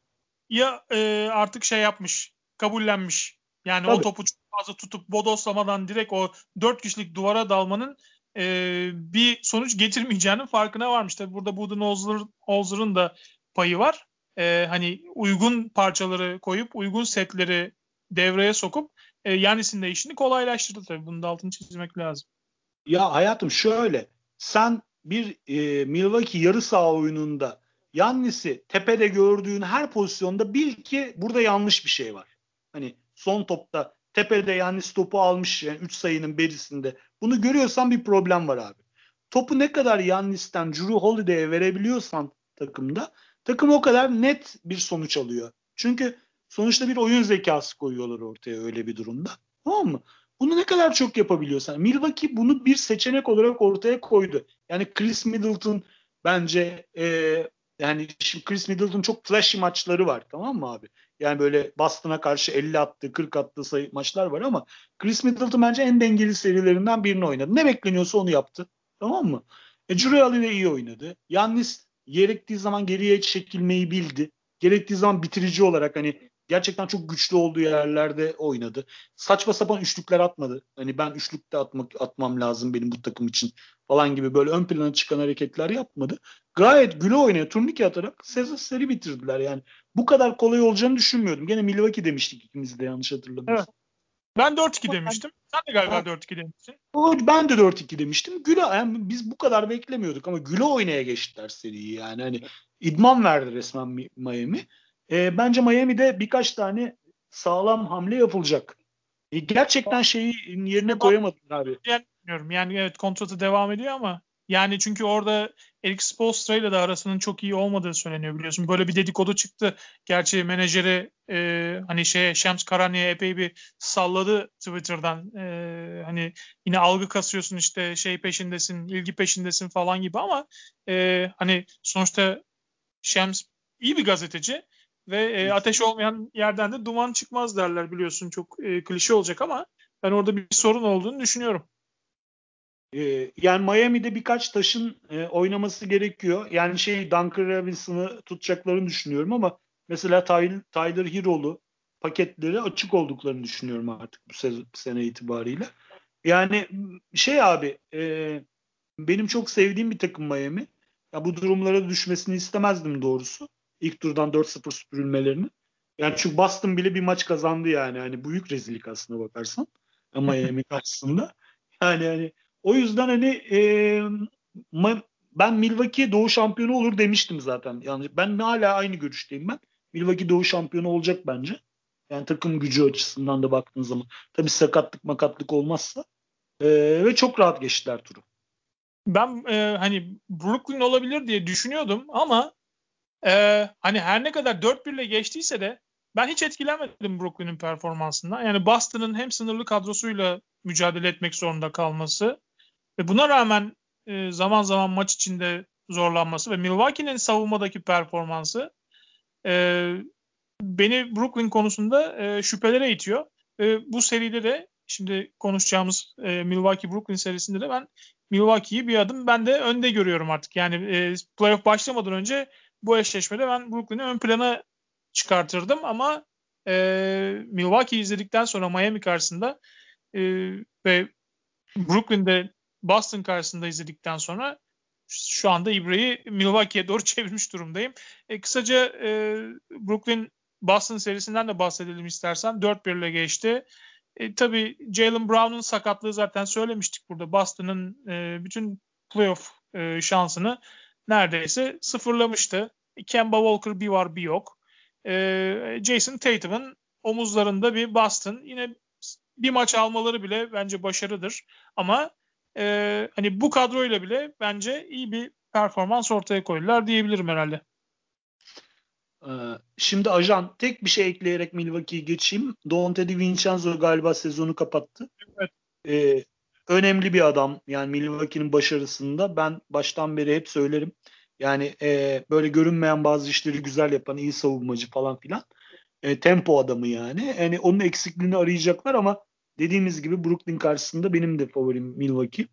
ya e, artık şey yapmış, kabullenmiş. Yani Tabii. o topu çok fazla tutup bodoslamadan direkt o dört kişilik duvara dalmanın e, bir sonuç getirmeyeceğinin farkına varmış. Tabi burada Budenholzer'ın da payı var. E, hani uygun parçaları koyup uygun setleri devreye sokup e, Yanis'in de işini kolaylaştırdı tabii. Bunun da altını çizmek lazım. Ya hayatım şöyle. Sen bir e, Milwaukee yarı saha oyununda Yannis'i tepede gördüğün her pozisyonda bil ki burada yanlış bir şey var. Hani son topta tepede Yannis topu almış yani 3 sayının berisinde. Bunu görüyorsan bir problem var abi. Topu ne kadar Yannis'ten Drew Holiday'e verebiliyorsan takımda takım o kadar net bir sonuç alıyor. Çünkü sonuçta bir oyun zekası koyuyorlar ortaya öyle bir durumda. Tamam mı? Bunu ne kadar çok yapabiliyorsan. Milwaukee bunu bir seçenek olarak ortaya koydu. Yani Chris Middleton bence e, yani şimdi Chris Middleton çok flashy maçları var tamam mı abi? Yani böyle Boston'a karşı 50 attı, 40 attı sayı maçlar var ama Chris Middleton bence en dengeli serilerinden birini oynadı. Ne bekleniyorsa onu yaptı. Tamam mı? E, Drew Holiday iyi oynadı. Yannis gerektiği zaman geriye çekilmeyi bildi. Gerektiği zaman bitirici olarak hani gerçekten çok güçlü olduğu yerlerde oynadı. Saçma sapan üçlükler atmadı. Hani ben üçlükte atmak atmam lazım benim bu takım için falan gibi böyle ön plana çıkan hareketler yapmadı. Gayet güle oynaya turnike atarak seri bitirdiler yani. Bu kadar kolay olacağını düşünmüyordum. Gene Milwaukee demiştik ikimiz de yanlış hatırlamıyorsam. Evet. Ben 4-2 demiştim. Sen de galiba 4-2 demiştin. Ben de 4-2 demiştim. Güle yani biz bu kadar beklemiyorduk ama güle oynaya geçtiler seriyi yani. Hani idman verdi resmen Miami. E, bence Miami'de birkaç tane sağlam hamle yapılacak. E, gerçekten şeyi yerine koyamadılar abi. Bilmiyorum. Yani evet kontratı devam ediyor ama yani çünkü orada Eric Spoelstra ile de arasının çok iyi olmadığı söyleniyor biliyorsun. Böyle bir dedikodu çıktı. Gerçi menajeri e, hani şey Shams Karani'ye epey bir salladı Twitter'dan. E, hani yine algı kasıyorsun işte şey peşindesin, ilgi peşindesin falan gibi ama e, hani sonuçta Shams iyi bir gazeteci ve e, ateş olmayan yerden de duman çıkmaz derler biliyorsun. Çok e, klişe olacak ama ben orada bir sorun olduğunu düşünüyorum. Ee, yani Miami'de birkaç taşın e, oynaması gerekiyor. Yani şey Duncan Robinson'ı tutacaklarını düşünüyorum ama mesela Tyler, Tyler Hero'lu paketleri açık olduklarını düşünüyorum artık bu sene, sene itibariyle. Yani şey abi e, benim çok sevdiğim bir takım Miami. Ya bu durumlara düşmesini istemezdim doğrusu ilk turdan 4-0 süpürülmelerini. Yani çünkü Boston bile bir maç kazandı yani. Hani büyük rezillik aslında bakarsan. Miami karşısında. Yani hani o yüzden hani e, ben Milwaukee Doğu şampiyonu olur demiştim zaten. Yani ben hala aynı görüşteyim ben. Milwaukee Doğu şampiyonu olacak bence. Yani takım gücü açısından da baktığın zaman. Tabii sakatlık makatlık olmazsa. E, ve çok rahat geçtiler turu. Ben e, hani Brooklyn olabilir diye düşünüyordum ama ee, hani her ne kadar 4-1 ile geçtiyse de ben hiç etkilenmedim Brooklyn'in performansından. Yani Boston'ın hem sınırlı kadrosuyla mücadele etmek zorunda kalması ve buna rağmen e, zaman zaman maç içinde zorlanması ve Milwaukee'nin savunmadaki performansı e, beni Brooklyn konusunda e, şüphelere itiyor. E, bu seride de şimdi konuşacağımız e, Milwaukee-Brooklyn serisinde de ben Milwaukee'yi bir adım ben de önde görüyorum artık. Yani e, playoff başlamadan önce bu eşleşmede ben Brooklyn'i ön plana çıkartırdım ama e, Milwaukee izledikten sonra Miami karşısında e, ve Brooklyn'de Boston karşısında izledikten sonra şu anda İbre'yi Milwaukee'ye doğru çevirmiş durumdayım. E, kısaca e, Brooklyn Boston serisinden de bahsedelim istersen. 4-1 ile geçti. E, tabii Jalen Brown'un sakatlığı zaten söylemiştik burada. Boston'ın e, bütün playoff e, şansını neredeyse sıfırlamıştı. Kemba Walker bir var bir yok. Ee, Jason Tatum'un omuzlarında bir Boston. Yine bir maç almaları bile bence başarıdır. Ama e, hani bu kadroyla bile bence iyi bir performans ortaya koydular diyebilirim herhalde. Ee, şimdi ajan tek bir şey ekleyerek Milwaukee'yi geçeyim. Dante DiVincenzo galiba sezonu kapattı. Evet. Ee, önemli bir adam yani Milwaukee'nin başarısında. Ben baştan beri hep söylerim. Yani e, böyle görünmeyen bazı işleri güzel yapan iyi savunmacı falan filan. E, tempo adamı yani. Yani onun eksikliğini arayacaklar ama dediğimiz gibi Brooklyn karşısında benim de favorim Milwaukee.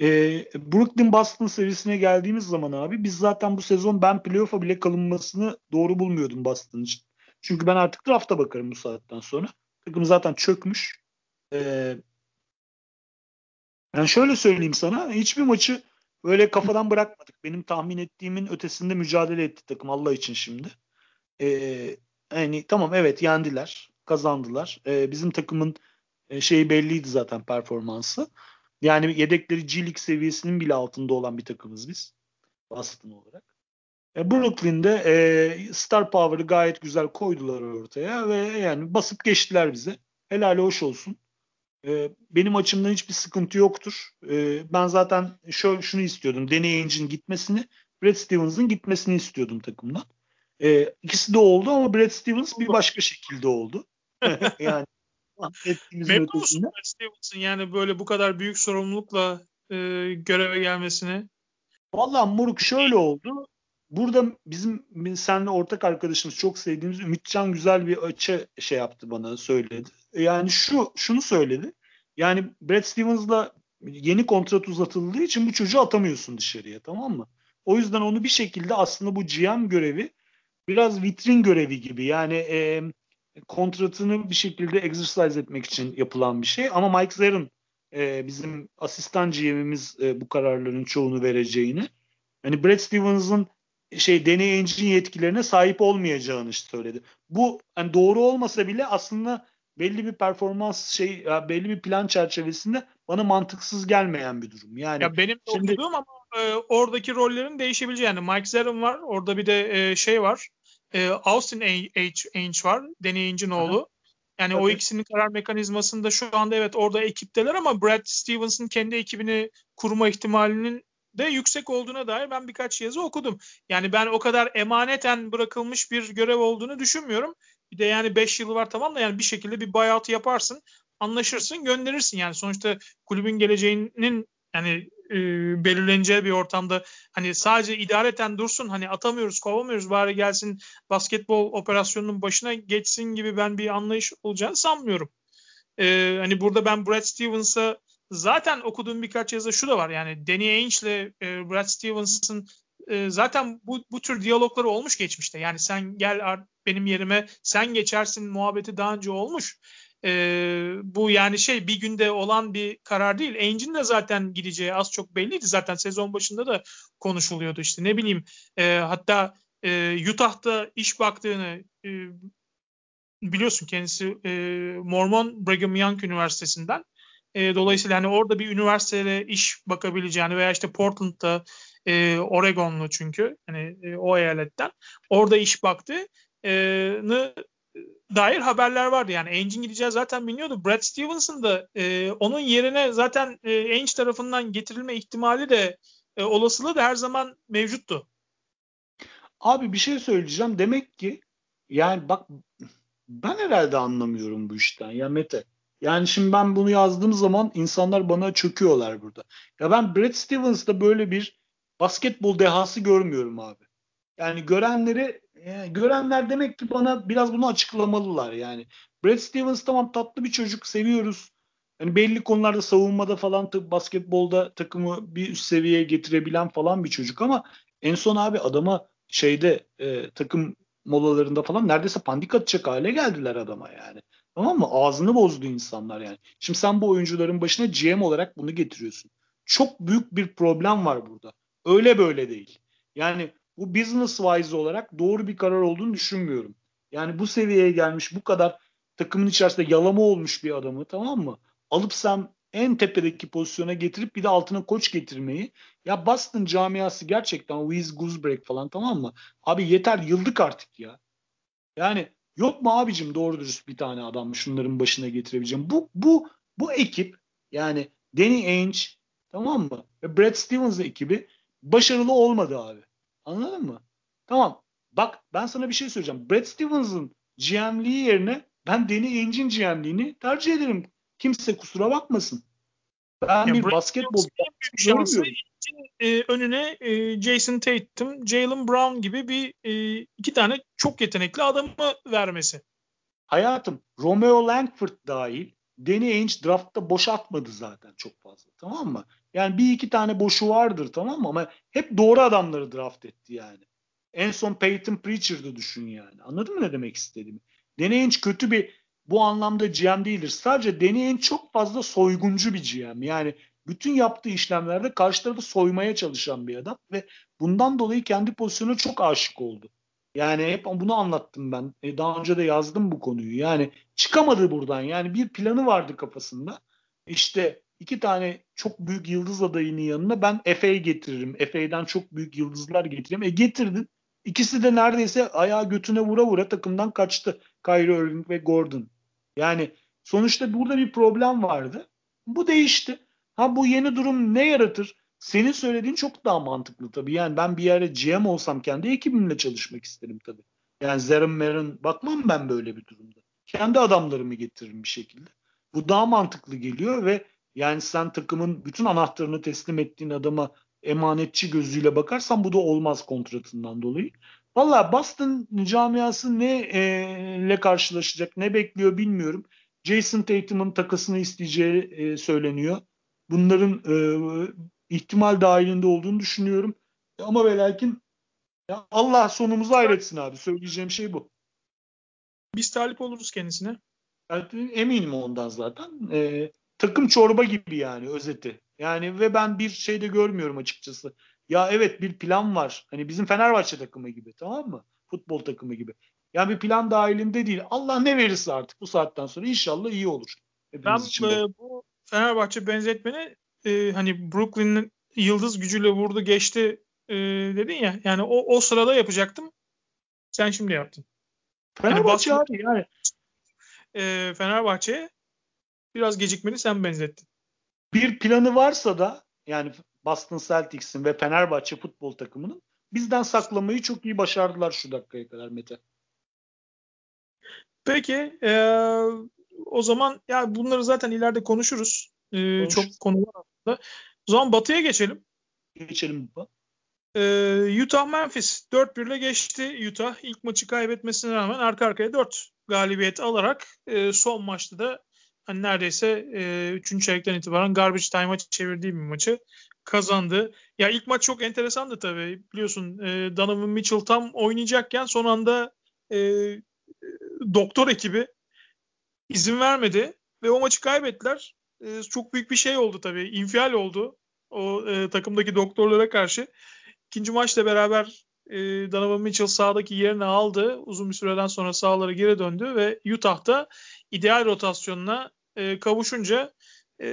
E, Brooklyn Boston serisine geldiğimiz zaman abi biz zaten bu sezon ben playoff'a bile kalınmasını doğru bulmuyordum Boston için. Çünkü ben artık drafta bakarım bu saatten sonra. Takım zaten çökmüş. E, yani şöyle söyleyeyim sana hiçbir maçı böyle kafadan bırakmadık. Benim tahmin ettiğimin ötesinde mücadele etti takım Allah için şimdi. Ee, yani tamam evet yendiler, kazandılar. Ee, bizim takımın e, şeyi belliydi zaten performansı. Yani yedekleri G League seviyesinin bile altında olan bir takımız biz. Boston olarak. E, Brooklyn'de e, Star Power'ı gayet güzel koydular ortaya ve yani basıp geçtiler bize. Helal hoş olsun. E, benim açımdan hiçbir sıkıntı yoktur. E, ben zaten şöyle şunu istiyordum. Danny Ainge'in gitmesini, Brad Stevens'ın gitmesini istiyordum takımdan. E, ikisi de oldu ama Brad Stevens bir başka şekilde oldu. yani Memnun musun Brad Stevens'ın yani böyle bu kadar büyük sorumlulukla e, göreve gelmesini? Vallahi Muruk şöyle oldu. Burada bizim senle ortak arkadaşımız çok sevdiğimiz Ümitcan güzel bir açı şey yaptı bana söyledi. Yani şu şunu söyledi. Yani Brad Stevens'la yeni kontrat uzatıldığı için bu çocuğu atamıyorsun dışarıya tamam mı? O yüzden onu bir şekilde aslında bu GM görevi biraz vitrin görevi gibi. Yani e, kontratını bir şekilde exercise etmek için yapılan bir şey. Ama Mike Zerrin e, bizim asistan GM'imiz e, bu kararların çoğunu vereceğini. Hani Brad Stevens'ın şey deney Ainge'in yetkilerine sahip olmayacağını söyledi. Bu hani doğru olmasa bile aslında belli bir performans şey belli bir plan çerçevesinde bana mantıksız gelmeyen bir durum. Yani ya benim şimdi, okuduğum ama e, oradaki rollerin değişebileceği yani Mike Zerrin var. Orada bir de e, şey var. E, Austin Ainge var. Danny Ainge'in oğlu. Yani Tabii. o ikisinin karar mekanizmasında şu anda evet orada ekipteler ama Brad Stevens'ın kendi ekibini kurma ihtimalinin de yüksek olduğuna dair ben birkaç yazı okudum. Yani ben o kadar emaneten bırakılmış bir görev olduğunu düşünmüyorum. Bir de yani 5 yılı var tamam da yani bir şekilde bir buyout yaparsın, anlaşırsın, gönderirsin. Yani sonuçta kulübün geleceğinin yani e, belirleneceği bir ortamda hani sadece idareten dursun hani atamıyoruz kovamıyoruz bari gelsin basketbol operasyonunun başına geçsin gibi ben bir anlayış olacağını sanmıyorum. E, hani burada ben Brad Stevens'a zaten okuduğum birkaç yazı şu da var yani Danny Ainge ile e, Brad Stevens'ın e, zaten bu, bu tür diyalogları olmuş geçmişte. Yani sen gel benim yerime sen geçersin muhabbeti daha önce olmuş. E, bu yani şey bir günde olan bir karar değil. Ainge'in de zaten gideceği az çok belliydi. Zaten sezon başında da konuşuluyordu işte ne bileyim. E, hatta e, Utah'ta iş baktığını e, biliyorsun kendisi e, Mormon Brigham Young Üniversitesi'nden. E, dolayısıyla hani orada bir üniversitede iş bakabileceğini veya işte Portland'da e, Oregonlu çünkü hani e, o eyaletten orada iş baktığını dair haberler vardı. Yani Ainge'in gideceği zaten biliniyordu. Brad Stevens'ın da e, onun yerine zaten e, Ainge tarafından getirilme ihtimali de e, olasılığı da her zaman mevcuttu. Abi bir şey söyleyeceğim. Demek ki yani bak ben herhalde anlamıyorum bu işten ya Mete. Yani şimdi ben bunu yazdığım zaman insanlar bana çöküyorlar burada. Ya ben Brad Stevens'da böyle bir basketbol dehası görmüyorum abi. Yani görenleri yani görenler demek ki bana biraz bunu açıklamalılar yani. Brad Stevens tamam tatlı bir çocuk seviyoruz. Yani belli konularda savunmada falan basketbolda takımı bir üst seviyeye getirebilen falan bir çocuk ama en son abi adama şeyde e, takım molalarında falan neredeyse pandik atacak hale geldiler adama yani. Tamam mı? Ağzını bozdu insanlar yani. Şimdi sen bu oyuncuların başına GM olarak bunu getiriyorsun. Çok büyük bir problem var burada. Öyle böyle değil. Yani bu business wise olarak doğru bir karar olduğunu düşünmüyorum. Yani bu seviyeye gelmiş bu kadar takımın içerisinde yalama olmuş bir adamı tamam mı? Alıp sen en tepedeki pozisyona getirip bir de altına koç getirmeyi. Ya Boston camiası gerçekten Wiz Goosebreak falan tamam mı? Abi yeter yıldık artık ya. Yani yok mu abicim doğru dürüst bir tane adam şunların başına getirebileceğim. Bu bu bu ekip yani Danny Ainge tamam mı? Ve Brad Stevens ekibi başarılı olmadı abi. Anladın mı? Tamam. Bak ben sana bir şey söyleyeceğim. Brad Stevens'ın GM'liği yerine ben Danny Ainge'in GM'liğini tercih ederim. Kimse kusura bakmasın. Ben ya bir Brad basketbol görmüyorum. E, önüne e, Jason Tatum, Jalen Brown gibi bir e, iki tane çok yetenekli adamı vermesi. Hayatım Romeo Langford dahil Danny Ainge draftta boş atmadı zaten çok fazla tamam mı? Yani bir iki tane boşu vardır tamam mı? Ama hep doğru adamları draft etti yani. En son Peyton Preacher'dı düşün yani. Anladın mı ne demek istediğimi? Danny Ainge kötü bir bu anlamda GM değildir. Sadece Danny Ainge çok fazla soyguncu bir GM. Yani bütün yaptığı işlemlerde karşı tarafı soymaya çalışan bir adam ve bundan dolayı kendi pozisyonuna çok aşık oldu. Yani hep bunu anlattım ben. E, daha önce de yazdım bu konuyu. Yani çıkamadı buradan. Yani bir planı vardı kafasında. İşte iki tane çok büyük yıldız adayının yanına ben Efe'yi getiririm. Efe'den çok büyük yıldızlar getireyim. E getirdin. İkisi de neredeyse ayağı götüne vura vura takımdan kaçtı. Kyrie Irving ve Gordon. Yani sonuçta burada bir problem vardı. Bu değişti. Ha bu yeni durum ne yaratır? Senin söylediğin çok daha mantıklı tabii. Yani ben bir yere GM olsam kendi ekibimle çalışmak isterim tabii. Yani Zerin Merin bakmam ben böyle bir durumda. Kendi adamlarımı getiririm bir şekilde. Bu daha mantıklı geliyor ve yani sen takımın bütün anahtarını teslim ettiğin adama emanetçi gözüyle bakarsan bu da olmaz kontratından dolayı. Valla Boston camiası ne e, ile karşılaşacak, ne bekliyor bilmiyorum. Jason Tatum'un takasını isteyeceği e, söyleniyor. Bunların e, ihtimal dahilinde olduğunu düşünüyorum. Ama ve lakin ya Allah sonumuzu hayretsin abi. Söyleyeceğim şey bu. Biz talip oluruz kendisine. Yani eminim ondan zaten. Ee, takım çorba gibi yani özeti. Yani ve ben bir şey de görmüyorum açıkçası. Ya evet bir plan var. Hani bizim Fenerbahçe takımı gibi tamam mı? Futbol takımı gibi. Yani bir plan dahilinde değil. Allah ne verirse artık bu saatten sonra inşallah iyi olur. ben e, bu Fenerbahçe benzetmeni e, hani Brooklyn'in yıldız gücüyle vurdu geçti e, dedin ya. Yani o, o sırada yapacaktım. Sen şimdi yaptın. Fenerbahçe yani abi yani. E, Fenerbahçe'ye biraz gecikmeni sen benzettin. Bir planı varsa da yani Boston Celtics'in ve Fenerbahçe futbol takımının bizden saklamayı çok iyi başardılar şu dakikaya kadar Mete. Peki e, o zaman ya bunları zaten ileride konuşuruz. E, çok konu var aslında. O zaman Batı'ya geçelim. Geçelim baba. Ee, Utah Memphis 4-1 ile geçti Utah. ilk maçı kaybetmesine rağmen arka arkaya 4 galibiyet alarak e, son maçta da hani neredeyse 3. E, çeyrekten itibaren garbage time'a çevirdiği bir maçı kazandı. Ya ilk maç çok enteresandı tabii. Biliyorsun e, Donovan Mitchell tam oynayacakken son anda e, doktor ekibi izin vermedi ve o maçı kaybettiler. E, çok büyük bir şey oldu tabii. İnfial oldu o e, takımdaki doktorlara karşı. İkinci maçla beraber e, Donovan Mitchell sahadaki yerini aldı. Uzun bir süreden sonra sahalara geri döndü ve Utah'ta ideal rotasyonuna e, kavuşunca e,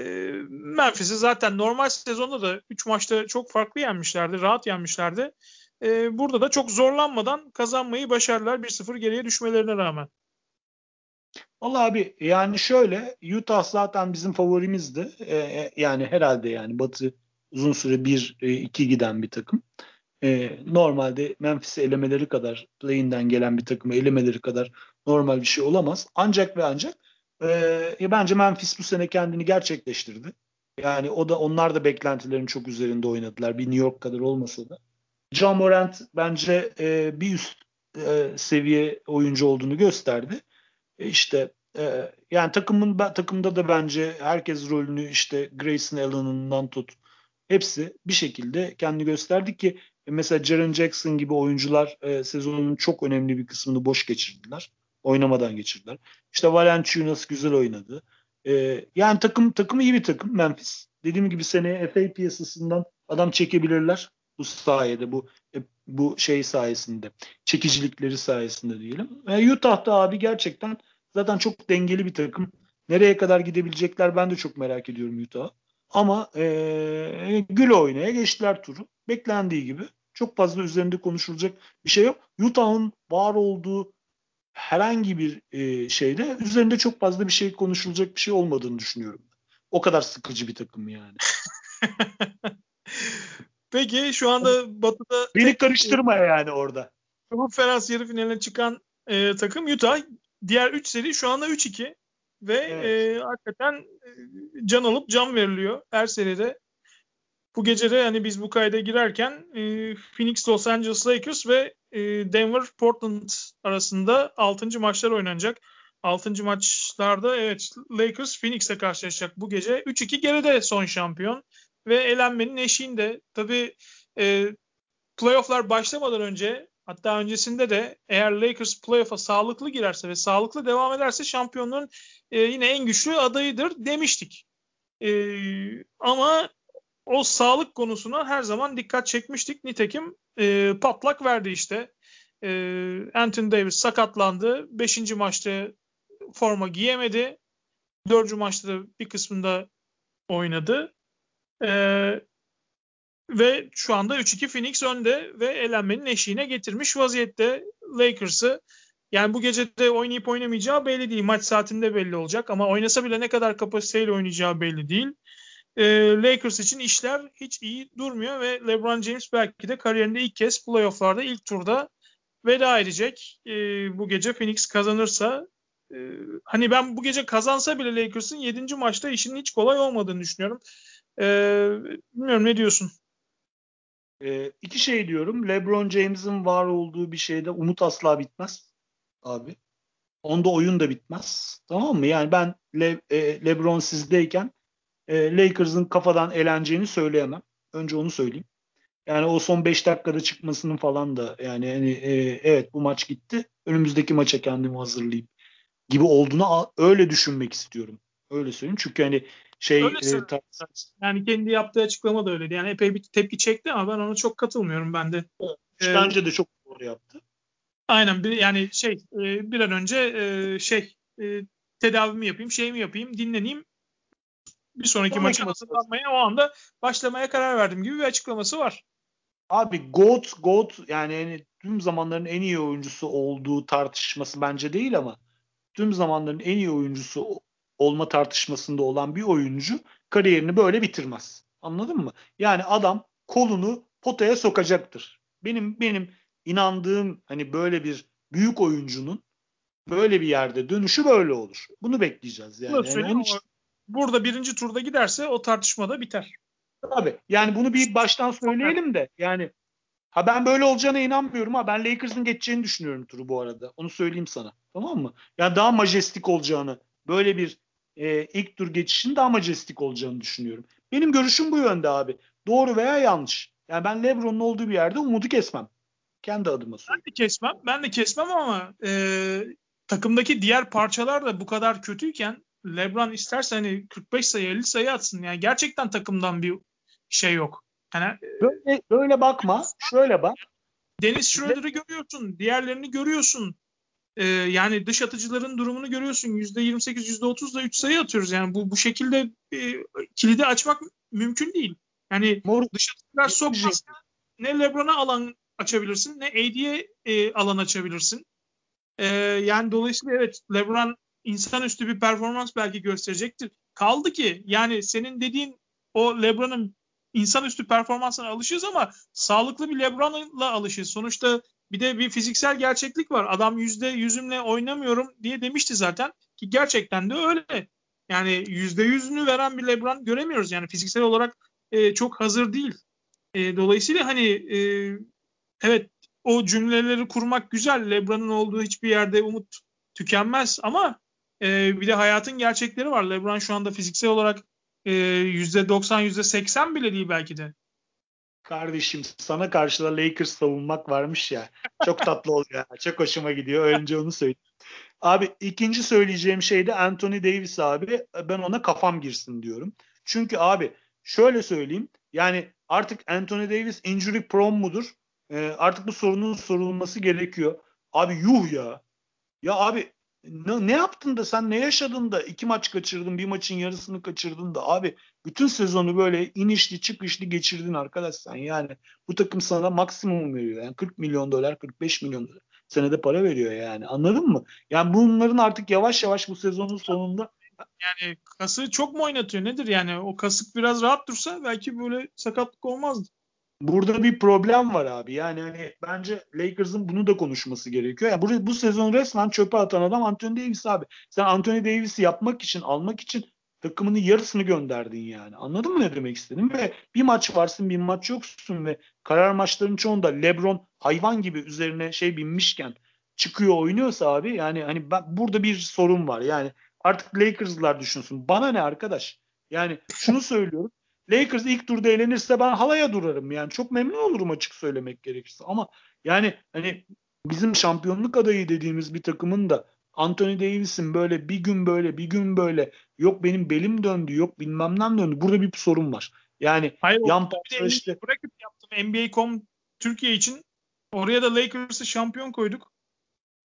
Memphis'i zaten normal sezonda da 3 maçta çok farklı yenmişlerdi. Rahat yenmişlerdi. E, burada da çok zorlanmadan kazanmayı başardılar 1-0 geriye düşmelerine rağmen. Valla abi yani şöyle Utah zaten bizim favorimizdi. Ee, yani herhalde yani Batı uzun süre 1-2 e, giden bir takım. Ee, normalde Memphis'i elemeleri kadar play'inden gelen bir takımı elemeleri kadar normal bir şey olamaz. Ancak ve ancak e, bence Memphis bu sene kendini gerçekleştirdi. Yani o da onlar da beklentilerin çok üzerinde oynadılar. Bir New York kadar olmasa da. John Morant bence e, bir üst e, seviye oyuncu olduğunu gösterdi. E, işte e, yani takımın takımda da bence herkes rolünü işte Grayson Allen'ından tut hepsi bir şekilde kendi gösterdi ki e, mesela Jaren Jackson gibi oyuncular e, sezonun çok önemli bir kısmını boş geçirdiler. Oynamadan geçirdiler. İşte Valanciunas güzel oynadı. E, yani takım takım iyi bir takım Memphis. Dediğim gibi seneye FA piyasasından adam çekebilirler bu sayede bu e, bu şey sayesinde çekicilikleri sayesinde diyelim. E, Utah'da abi gerçekten zaten çok dengeli bir takım. Nereye kadar gidebilecekler ben de çok merak ediyorum Utah'ı. Ama e, gül oynaya geçtiler turu. Beklendiği gibi. Çok fazla üzerinde konuşulacak bir şey yok. Utah'ın var olduğu herhangi bir e, şeyde üzerinde çok fazla bir şey konuşulacak bir şey olmadığını düşünüyorum. O kadar sıkıcı bir takım yani. Peki şu anda Batı'da beni karıştırma yani orada. Konferans yarı finaline çıkan e, takım Utah. Diğer 3 seri şu anda 3-2 ve evet. e, hakikaten e, can alıp can veriliyor her seride. Bu gece de hani biz bu kayda girerken e, Phoenix Los Angeles Lakers ve e, Denver Portland arasında 6. maçlar oynanacak. 6. maçlarda evet Lakers Phoenix'le karşılaşacak bu gece. 3-2 geride son şampiyon ve elenmenin eşiğinde. Tabii e, playofflar başlamadan önce hatta öncesinde de eğer Lakers playoff'a sağlıklı girerse ve sağlıklı devam ederse şampiyonluğun e, yine en güçlü adayıdır demiştik. E, ama o sağlık konusuna her zaman dikkat çekmiştik. Nitekim e, patlak verdi işte. E, Anthony Davis sakatlandı. Beşinci maçta forma giyemedi. Dördüncü maçta da bir kısmında oynadı. E, ve şu anda 3-2 Phoenix önde ve elenmenin eşiğine getirmiş vaziyette Lakers'ı. Yani bu gece de oynayıp oynamayacağı belli değil. Maç saatinde belli olacak ama oynasa bile ne kadar kapasiteyle oynayacağı belli değil e, Lakers için işler hiç iyi durmuyor ve LeBron James belki de kariyerinde ilk kez playofflarda ilk turda veda edecek. E, bu gece Phoenix kazanırsa e, hani ben bu gece kazansa bile Lakers'ın 7. maçta işinin hiç kolay olmadığını düşünüyorum. E, bilmiyorum ne diyorsun? E, iki şey diyorum. LeBron James'in var olduğu bir şeyde umut asla bitmez abi. Onda oyun da bitmez. Tamam mı? Yani ben Le, e, LeBron sizdeyken e, Lakers'ın kafadan eleneceğini söyleyemem. Önce onu söyleyeyim. Yani o son 5 dakikada çıkmasının falan da yani hani, e, evet bu maç gitti. Önümüzdeki maça kendimi hazırlayayım gibi olduğunu öyle düşünmek istiyorum. Öyle söyleyeyim. Çünkü hani şey e, ta- yani kendi yaptığı açıklama da öyleydi. Yani epey bir tepki çekti ama ben ona çok katılmıyorum ben de. Ee, bence de çok doğru yaptı. Aynen bir, yani şey e, bir an önce e, şey e, tedavimi yapayım, şey mi yapayım, dinleneyim bir sonraki maça hazırlanmaya o anda başlamaya karar verdim gibi bir açıklaması var. Abi GOAT, GOAT yani, yani tüm zamanların en iyi oyuncusu olduğu tartışması bence değil ama tüm zamanların en iyi oyuncusu olma tartışmasında olan bir oyuncu kariyerini böyle bitirmez. Anladın mı? Yani adam kolunu potaya sokacaktır. Benim benim inandığım hani böyle bir büyük oyuncunun böyle bir yerde dönüşü böyle olur. Bunu bekleyeceğiz yani. yani onun için, burada birinci turda giderse o tartışma da biter. Tabii. Yani bunu bir baştan söyleyelim de yani ha ben böyle olacağına inanmıyorum ha ben Lakers'ın geçeceğini düşünüyorum turu bu arada. Onu söyleyeyim sana. Tamam mı? Yani daha majestik olacağını böyle bir e, ilk tur geçişin daha majestik olacağını düşünüyorum. Benim görüşüm bu yönde abi. Doğru veya yanlış. Yani ben LeBron'un olduğu bir yerde umudu kesmem. Kendi adıma söylüyorum. Ben de kesmem. Ben de kesmem ama e, takımdaki diğer parçalar da bu kadar kötüyken LeBron isterse hani 45 sayı 50 sayı atsın. Yani gerçekten takımdan bir şey yok. Yani böyle, böyle bakma. Şöyle bak. Deniz Schroeder'ı görüyorsun. Diğerlerini görüyorsun. Ee, yani dış atıcıların durumunu görüyorsun. %28, %30 da 3 sayı atıyoruz. Yani bu bu şekilde e, kilidi açmak mümkün değil. Yani Mor dış atıcılar sokmazsa ne LeBron'a alan açabilirsin ne AD'ye e, alan açabilirsin. E, yani dolayısıyla evet LeBron insanüstü bir performans belki gösterecektir. Kaldı ki yani senin dediğin o LeBron'un insanüstü performansına alışırız ama sağlıklı bir LeBron'la alışırız. Sonuçta bir de bir fiziksel gerçeklik var. Adam yüzde yüzümle oynamıyorum diye demişti zaten ki gerçekten de öyle. Yani yüzde yüzünü veren bir LeBron göremiyoruz. Yani fiziksel olarak e, çok hazır değil. E, dolayısıyla hani e, evet o cümleleri kurmak güzel. LeBron'un olduğu hiçbir yerde umut tükenmez ama e, bir de hayatın gerçekleri var. LeBron şu anda fiziksel olarak e, %90, %80 bile değil belki de. Kardeşim sana karşı da Lakers savunmak varmış ya. Çok tatlı oluyor. Çok hoşuma gidiyor. Önce onu söyleyeyim. Abi ikinci söyleyeceğim şey de Anthony Davis abi. Ben ona kafam girsin diyorum. Çünkü abi şöyle söyleyeyim. Yani artık Anthony Davis injury prone mudur? Ee, artık bu sorunun sorulması gerekiyor. Abi yuh ya. Ya abi ne, ne yaptın da sen ne yaşadın da iki maç kaçırdın bir maçın yarısını kaçırdın da? Abi bütün sezonu böyle inişli çıkışlı geçirdin arkadaş sen. Yani bu takım sana maksimum veriyor. Yani 40 milyon dolar 45 milyon dolar. Senede para veriyor yani. Anladın mı? Yani bunların artık yavaş yavaş bu sezonun sonunda yani kası çok mu oynatıyor? Nedir yani? O kasık biraz rahat dursa belki böyle sakatlık olmazdı burada bir problem var abi. Yani hani bence Lakers'ın bunu da konuşması gerekiyor. Yani bu, bu sezon resmen çöpe atan adam Anthony Davis abi. Sen Anthony Davis'i yapmak için, almak için takımının yarısını gönderdin yani. Anladın mı ne demek istedim? Ve bir maç varsın, bir maç yoksun ve karar maçlarının çoğunda LeBron hayvan gibi üzerine şey binmişken çıkıyor oynuyorsa abi yani hani ben, burada bir sorun var. Yani artık Lakers'lar düşünsün. Bana ne arkadaş? Yani şunu söylüyorum. Lakers ilk turda elenirse ben halaya durarım. Yani çok memnun olurum açık söylemek gerekirse. Ama yani hani bizim şampiyonluk adayı dediğimiz bir takımın da Anthony Davis'in böyle bir gün böyle bir gün böyle yok benim belim döndü yok bilmemden döndü. Burada bir sorun var. Yani Hayır, yan işte bırakıp yaptım NBA.com Türkiye için oraya da Lakers'ı şampiyon koyduk.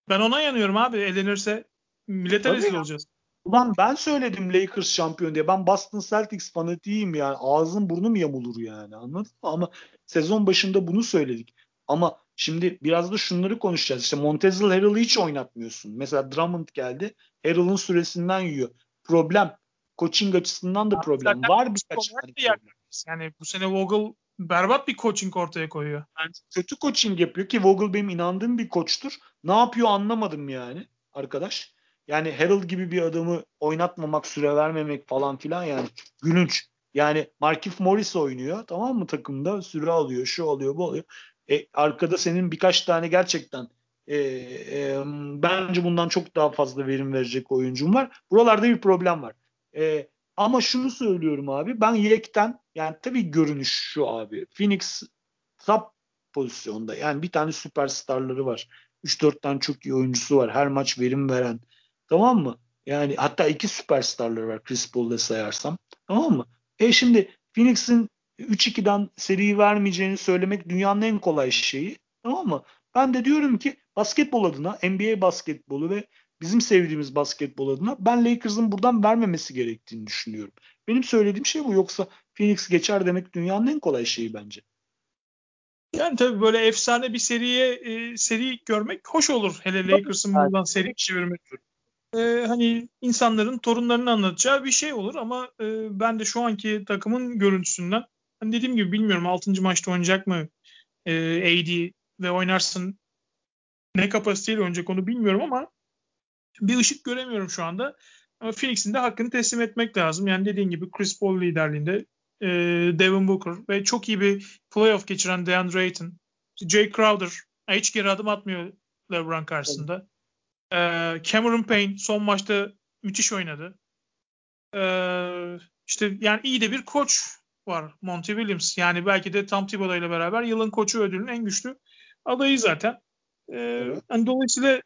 Ben ona yanıyorum abi. Elenirse millete rezil olacağız. Ulan ben söyledim Lakers şampiyon diye. Ben Boston Celtics fanatiyim yani. Ağzım burnum yamulur yani anladın mı? Ama sezon başında bunu söyledik. Ama şimdi biraz da şunları konuşacağız. İşte Montezl Harrell'ı hiç oynatmıyorsun. Mesela Drummond geldi. Harrell'ın süresinden yiyor. Problem. Coaching açısından da problem. Zaten Var birkaç tane Yani bu sene Vogel berbat bir coaching ortaya koyuyor. Yani kötü coaching yapıyor ki Vogel benim inandığım bir koçtur. Ne yapıyor anlamadım yani arkadaş. Yani Harold gibi bir adamı oynatmamak, süre vermemek falan filan yani gülünç. Yani Markif Morris oynuyor tamam mı takımda süre alıyor, şu alıyor, bu alıyor. E, arkada senin birkaç tane gerçekten e, e, bence bundan çok daha fazla verim verecek oyuncum var. Buralarda bir problem var. E, ama şunu söylüyorum abi ben yekten yani tabii görünüş şu abi. Phoenix top pozisyonda yani bir tane süperstarları var. 3-4 tane çok iyi oyuncusu var. Her maç verim veren. Tamam mı? Yani hatta iki süperstarları var Chris Paul'da sayarsam. Tamam mı? E şimdi Phoenix'in 3-2'den seriyi vermeyeceğini söylemek dünyanın en kolay şeyi. Tamam mı? Ben de diyorum ki basketbol adına NBA basketbolu ve bizim sevdiğimiz basketbol adına ben Lakers'ın buradan vermemesi gerektiğini düşünüyorum. Benim söylediğim şey bu. Yoksa Phoenix geçer demek dünyanın en kolay şeyi bence. Yani tabii böyle efsane bir seriye e, seri görmek hoş olur. Hele Lakers'ın buradan seri çevirmek e, hani insanların torunlarını anlatacağı bir şey olur ama e, ben de şu anki takımın görüntüsünden hani dediğim gibi bilmiyorum 6. maçta oynayacak mı e, AD ve oynarsın ne kapasiteyle oynayacak onu bilmiyorum ama bir ışık göremiyorum şu anda. Ama Phoenix'in de hakkını teslim etmek lazım. Yani dediğin gibi Chris Paul liderliğinde e, Devin Booker ve çok iyi bir playoff geçiren DeAndre Ayton, Jay Crowder hiç geri adım atmıyor LeBron karşısında. Ee, Cameron Payne son maçta müthiş oynadı. Ee, işte yani iyi de bir koç var Monty Williams. Yani belki de Tom Thibodeau ile beraber yılın koçu ödülünün en güçlü adayı zaten. Ee, evet. yani dolayısıyla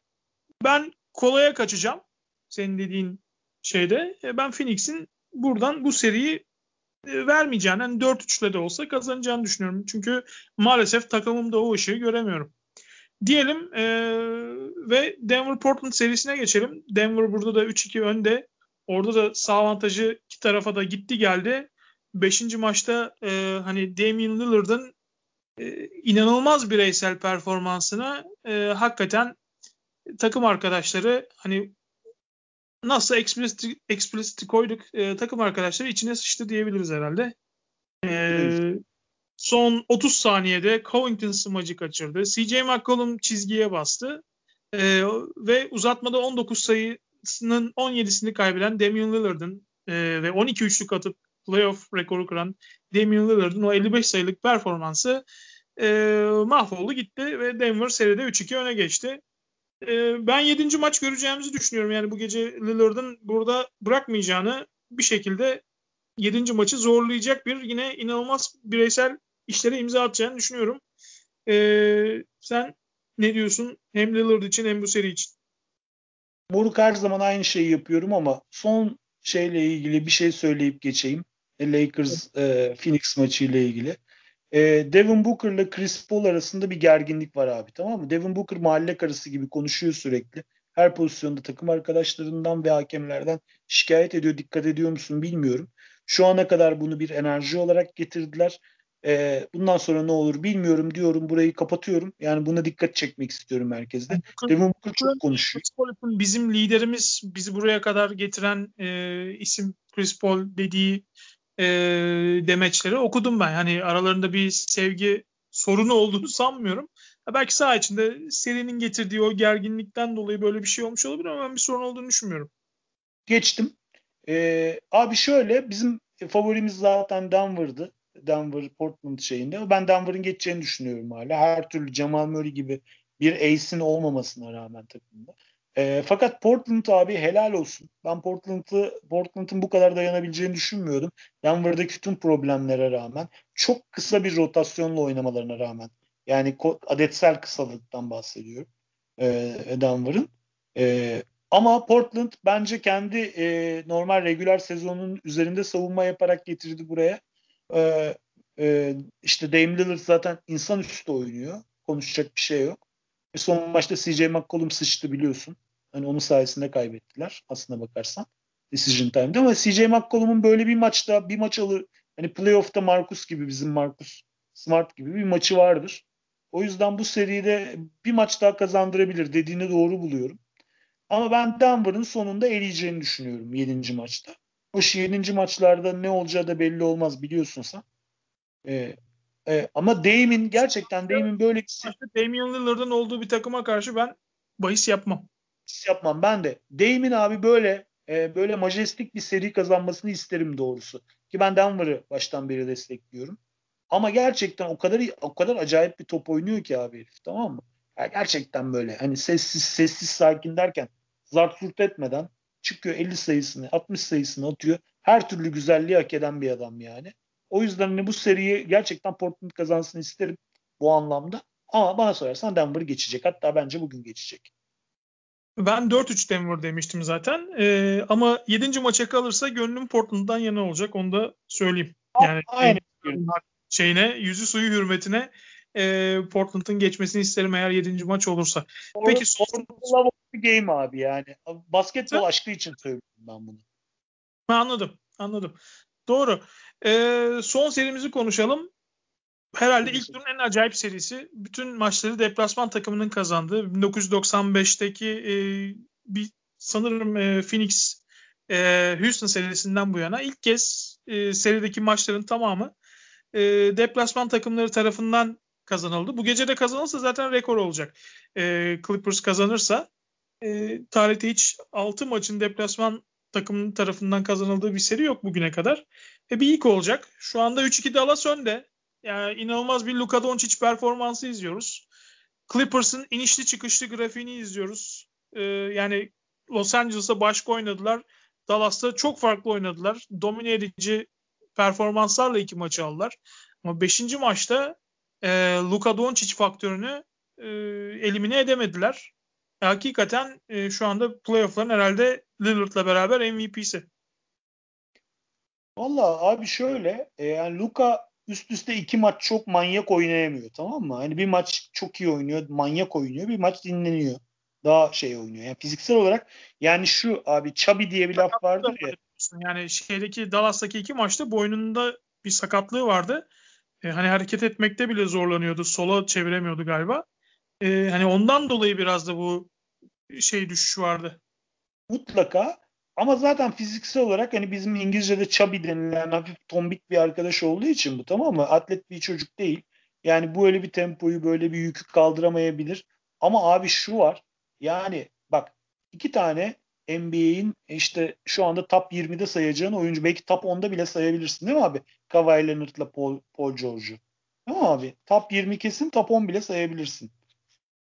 ben kolaya kaçacağım. Senin dediğin şeyde. E, ben Phoenix'in buradan bu seriyi e, vermeyeceğini, yani 4-3'le de olsa kazanacağını düşünüyorum. Çünkü maalesef takımımda o ışığı göremiyorum. Diyelim e, ve Denver Portland serisine geçelim. Denver burada da 3-2 önde. Orada da sağ avantajı iki tarafa da gitti geldi. Beşinci maçta e, hani Damian Lillard'ın e, inanılmaz bireysel performansına e, hakikaten takım arkadaşları hani nasıl explicit, explicit koyduk e, takım arkadaşları içine sıçtı diyebiliriz herhalde. E, son 30 saniyede Covington smacı kaçırdı. CJ McCollum çizgiye bastı. E, ve uzatmada 19 sayısının 17'sini kaybeden Damian Lillard'ın e, ve 12 üçlük atıp playoff rekoru kıran Damian Lillard'ın o 55 sayılık performansı e, mahvoldu gitti ve Denver seride 3-2 öne geçti. E, ben 7. maç göreceğimizi düşünüyorum. Yani bu gece Lillard'ın burada bırakmayacağını bir şekilde 7. maçı zorlayacak bir yine inanılmaz bireysel işlere imza atacağını düşünüyorum. Ee, sen ne diyorsun hem Lillard için hem bu seri için? Moruk her zaman aynı şeyi yapıyorum ama son şeyle ilgili bir şey söyleyip geçeyim. Lakers e, Phoenix maçı ile ilgili. E, Devin Booker ile Chris Paul arasında bir gerginlik var abi tamam mı? Devin Booker mahalle karısı gibi konuşuyor sürekli. Her pozisyonda takım arkadaşlarından ve hakemlerden şikayet ediyor. Dikkat ediyor musun bilmiyorum. Şu ana kadar bunu bir enerji olarak getirdiler. Ee, bundan sonra ne olur bilmiyorum diyorum. Burayı kapatıyorum. Yani buna dikkat çekmek istiyorum herkeste. Devin Booker çok konuşuyor. Bizim liderimiz bizi buraya kadar getiren e, isim Chris Paul dediği e, demeçleri okudum ben. Hani aralarında bir sevgi sorunu olduğunu sanmıyorum. Ha, belki saha içinde serinin getirdiği o gerginlikten dolayı böyle bir şey olmuş olabilir ama ben bir sorun olduğunu düşünmüyorum. Geçtim. Ee, abi şöyle bizim favorimiz zaten Denver'dı. Denver Portland şeyinde. Ben Denver'ın geçeceğini düşünüyorum hala. Her türlü Jamal Murray gibi bir ace'in olmamasına rağmen takımda. E, fakat Portland abi helal olsun. Ben Portland'ı Portland'ın bu kadar dayanabileceğini düşünmüyordum. Denver'daki tüm problemlere rağmen çok kısa bir rotasyonla oynamalarına rağmen yani adetsel kısalıktan bahsediyorum e, Denver'ın. E, ama Portland bence kendi e, normal regüler sezonun üzerinde savunma yaparak getirdi buraya. E, e, işte Dame Lillard zaten insanüstü oynuyor. Konuşacak bir şey yok. E son maçta CJ McCollum sıçtı biliyorsun. Hani onun sayesinde kaybettiler aslına bakarsan. Decision time'da ama CJ McCollum'un böyle bir maçta bir maç alır. Hani playoff'ta Marcus gibi bizim Marcus Smart gibi bir maçı vardır. O yüzden bu seride bir maç daha kazandırabilir dediğini doğru buluyorum. Ama ben Denver'ın sonunda eleyeceğini düşünüyorum 7. maçta. O 7. maçlarda ne olacağı da belli olmaz biliyorsun sen. Ee, e, ama Dame'in gerçekten Dame'in böyle bir şey... Damian Lillard'ın olduğu bir takıma karşı ben bahis yapmam. Bahis yapmam ben de. Dame'in abi böyle e, böyle majestik bir seri kazanmasını isterim doğrusu. Ki ben Denver'ı baştan beri destekliyorum. Ama gerçekten o kadar o kadar acayip bir top oynuyor ki abi herif tamam mı? Yani gerçekten böyle hani sessiz sessiz sakin derken zart etmeden çıkıyor 50 sayısını 60 sayısını atıyor. Her türlü güzelliği hak eden bir adam yani. O yüzden hani bu seriyi gerçekten Portland kazansın isterim bu anlamda. Ama bana sorarsan Denver geçecek. Hatta bence bugün geçecek. Ben 4-3 Denver demiştim zaten. Ee, ama 7. maça kalırsa gönlüm Portland'dan yana olacak. Onu da söyleyeyim. Yani Aynen. şeyine, yüzü suyu hürmetine e, Portland'ın geçmesini isterim eğer 7. maç olursa. Peki Portland bir game abi yani. Basketbol Sen? aşkı için söylüyorum ben bunu. Anladım. Anladım. Doğru. Ee, son serimizi konuşalım. Herhalde ilk turun en acayip serisi. Bütün maçları deplasman takımının kazandığı. 1995'teki e, bir sanırım e, Phoenix e, Houston serisinden bu yana ilk kez e, serideki maçların tamamı e, deplasman takımları tarafından kazanıldı. Bu gece de kazanılsa zaten rekor olacak. E, Clippers kazanırsa e, tarihte hiç 6 maçın deplasman takımının tarafından kazanıldığı bir seri yok bugüne kadar. E, bir ilk olacak. Şu anda 3-2 Dallas önde. Yani inanılmaz bir Luka Doncic performansı izliyoruz. Clippers'ın inişli çıkışlı grafiğini izliyoruz. Ee, yani Los Angeles'a başka oynadılar. Dallas'ta çok farklı oynadılar. Domine edici performanslarla iki maçı aldılar. Ama beşinci maçta e, Luka Doncic faktörünü e, elimine edemediler. E, hakikaten e, şu anda playoff'ların herhalde Lillard'la beraber MVP'si. Valla abi şöyle e, yani Luka üst üste iki maç çok manyak oynayamıyor tamam mı? Hani bir maç çok iyi oynuyor, manyak oynuyor, bir maç dinleniyor. Daha şey oynuyor. Yani fiziksel olarak yani şu abi Çabi diye bir laf vardır ya. Yani şeydeki Dallas'taki iki maçta boynunda bir sakatlığı vardı. E, hani hareket etmekte bile zorlanıyordu. Sola çeviremiyordu galiba. E, hani ondan dolayı biraz da bu şey düşüş vardı. Mutlaka ama zaten fiziksel olarak hani bizim İngilizce'de chubby denilen hafif tombik bir arkadaş olduğu için bu tamam mı? Atlet bir çocuk değil. Yani bu öyle bir tempoyu böyle bir yükü kaldıramayabilir. Ama abi şu var. Yani bak iki tane NBA'in işte şu anda top 20'de sayacağın oyuncu. Belki top 10'da bile sayabilirsin değil mi abi? Kawhi Leonard'la Paul, Paul George'u. Değil mi abi? Top 20 kesin top 10 bile sayabilirsin.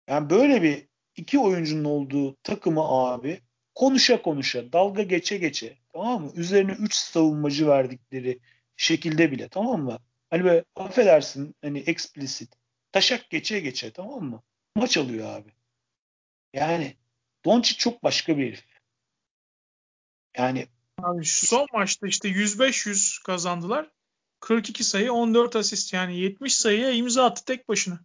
Yani böyle bir iki oyuncunun olduğu takımı abi konuşa konuşa, dalga geçe geçe tamam mı? Üzerine 3 savunmacı verdikleri şekilde bile tamam mı? Hani böyle affedersin hani explicit taşak geçe geçe tamam mı? Maç alıyor abi. Yani Doncic çok başka bir herif. Yani abi son maçta işte 105-100 kazandılar. 42 sayı 14 asist yani 70 sayıya imza attı tek başına.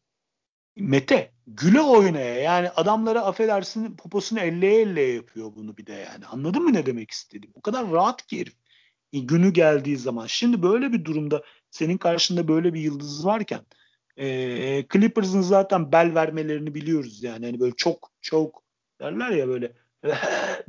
Mete güle oynaya yani adamlara affedersin poposunu elleye elleye yapıyor bunu bir de yani. Anladın mı ne demek istedim? O kadar rahat ki herif. E, günü geldiği zaman. Şimdi böyle bir durumda senin karşında böyle bir yıldız varken e, Clippers'ın zaten bel vermelerini biliyoruz yani. Hani böyle çok çok derler ya böyle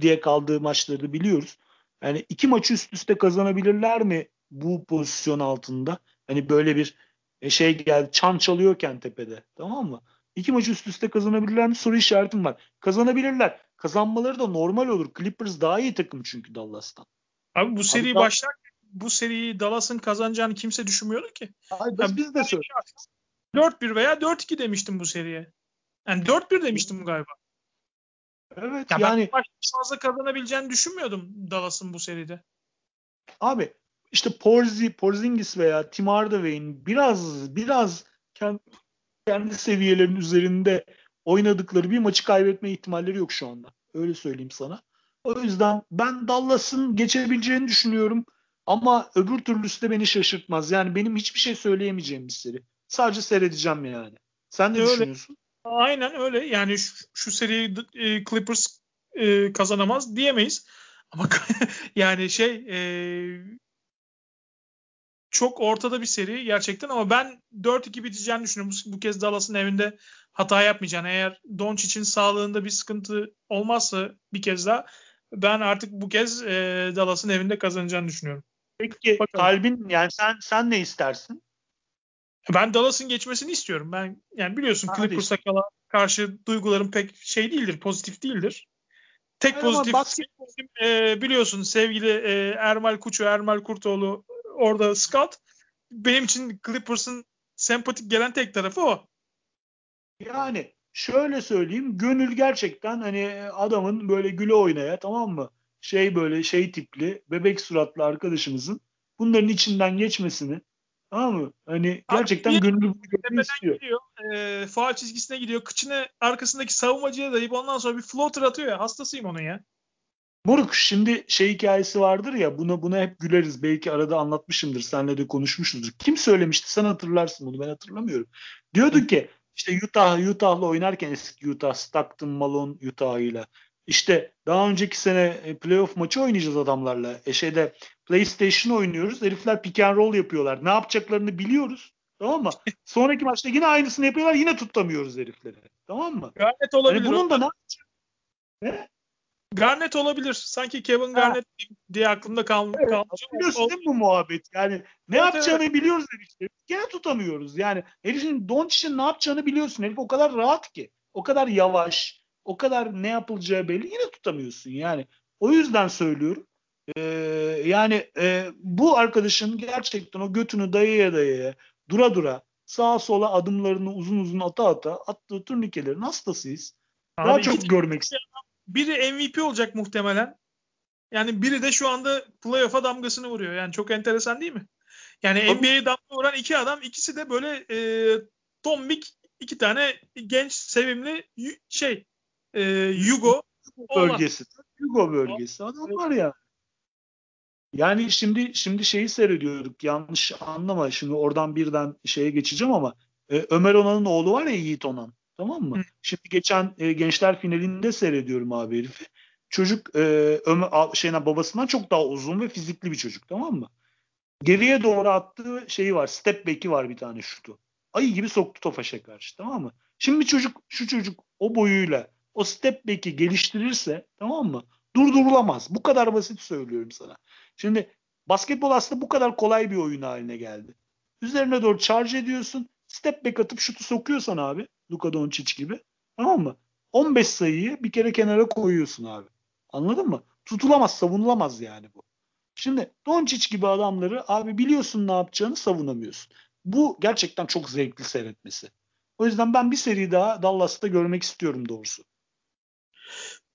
diye kaldığı maçları biliyoruz. Yani iki maçı üst üste kazanabilirler mi bu pozisyon altında? Hani böyle bir e, şey geldi çan çalıyorken tepede tamam mı? İki maç üst üste kazanabilirler mi? Soru işaretim var. Kazanabilirler. Kazanmaları da normal olur. Clippers daha iyi takım çünkü Dallas'tan. Abi bu seri başlar bu seriyi Dallas'ın kazanacağını kimse düşünmüyordu ki. Abi, biz, biz de söylüyoruz. 4-1 veya 4-2 demiştim bu seriye. Yani 4-1 demiştim galiba. Evet ya yani. Ben fazla kazanabileceğini düşünmüyordum Dallas'ın bu seride. Abi işte Porzi, Porzingis veya Tim Hardaway'in biraz biraz kendi, kendi seviyelerinin üzerinde oynadıkları bir maçı kaybetme ihtimalleri yok şu anda. Öyle söyleyeyim sana. O yüzden ben Dallas'ın geçebileceğini düşünüyorum. Ama öbür türlüsü de beni şaşırtmaz. Yani benim hiçbir şey söyleyemeyeceğim bir seri. Sadece seyredeceğim yani. Sen ne öyle. düşünüyorsun? Aynen öyle. Yani şu, şu seriyi e, Clippers e, kazanamaz diyemeyiz. Ama yani şey e, çok ortada bir seri gerçekten ama ben 4-2 biteceğini düşünüyorum. Bu, bu kez Dallas'ın evinde hata yapmayacağını. Eğer Doncic'in sağlığında bir sıkıntı olmazsa bir kez daha ben artık bu kez e, Dallas'ın evinde kazanacağını düşünüyorum. Peki Bakalım. kalbin yani sen sen ne istersin? Ben Dallas'ın geçmesini istiyorum. Ben yani biliyorsun Hadi. Clippers'a karşı duygularım pek şey değildir, pozitif değildir. Tek Ama pozitif basket... e, biliyorsun sevgili e, Ermal Kuçu, Ermal Kurtoğlu orada scout. Benim için Clippers'ın sempatik gelen tek tarafı o. Yani şöyle söyleyeyim. Gönül gerçekten hani adamın böyle güle oynaya tamam mı? Şey böyle şey tipli bebek suratlı arkadaşımızın bunların içinden geçmesini tamam mı? Hani gerçekten Abi, gönül bunu istiyor. Gidiyor, e, faal çizgisine gidiyor. Kıçını arkasındaki savunmacıya dayayıp ondan sonra bir floater atıyor ya. Hastasıyım onun ya. Moruk şimdi şey hikayesi vardır ya buna buna hep güleriz. Belki arada anlatmışımdır. Senle de konuşmuşuzdur. Kim söylemişti? Sen hatırlarsın bunu. Ben hatırlamıyorum. Diyordu ki işte Utah Utah'la oynarken eski Utah Stockton Malone Utah'ıyla işte daha önceki sene e, playoff maçı oynayacağız adamlarla. E şeyde PlayStation oynuyoruz. Herifler pick and roll yapıyorlar. Ne yapacaklarını biliyoruz. Tamam mı? Sonraki maçta yine aynısını yapıyorlar. Yine tutamıyoruz herifleri. Tamam mı? Garnet olabilir. Yani bunun da ne yapacak? Ne? Garnet olabilir. Sanki Kevin Garnett ha. diye aklımda kal evet, kalmış. Biliyorsun değil mi bu muhabbet? Yani ne evet, yapacağını evet. biliyoruz herifleri. Gene tutamıyoruz. Yani herifin Doncic'in ne yapacağını biliyorsun. Herif o kadar rahat ki. O kadar yavaş. O kadar ne yapılacağı belli. Yine tutamıyorsun yani. O yüzden söylüyorum. Ee, yani e, bu arkadaşın gerçekten o götünü dayaya dayaya dura dura sağa sola adımlarını uzun uzun ata ata attığı turnikelerin hastasıyız. Abi Daha çok görmek istiyorum biri MVP olacak muhtemelen. Yani biri de şu anda playoff'a damgasını vuruyor. Yani çok enteresan değil mi? Yani Tabii. NBA'ye damga vuran iki adam ikisi de böyle e, tombik iki tane genç sevimli şey e, Yugo bölgesi. Yugo bölgesi. Adam var ya. Yani şimdi şimdi şeyi seyrediyorduk. Yanlış anlama. Şimdi oradan birden şeye geçeceğim ama e, Ömer Onan'ın oğlu var ya Yiğit Onan. Tamam mı? Hı. Şimdi geçen e, gençler finalinde seyrediyorum abi herifi. Çocuk e, Ömer, şeyine babasından çok daha uzun ve fizikli bir çocuk tamam mı? Geriye doğru attığı şeyi var. Step back'i var bir tane şutu. Ayı gibi soktu Tofaş'a karşı tamam mı? Şimdi çocuk şu çocuk o boyuyla o step back'i geliştirirse tamam mı? Durdurulamaz. Bu kadar basit söylüyorum sana. Şimdi basketbol aslında bu kadar kolay bir oyun haline geldi. Üzerine doğru charge ediyorsun. Step back atıp şutu sokuyorsan abi Luka Doncic gibi. Tamam mı? 15 sayıyı bir kere kenara koyuyorsun abi. Anladın mı? Tutulamaz, savunulamaz yani bu. Şimdi Doncic gibi adamları abi biliyorsun ne yapacağını savunamıyorsun. Bu gerçekten çok zevkli seyretmesi. O yüzden ben bir seri daha Dallas'ta görmek istiyorum doğrusu.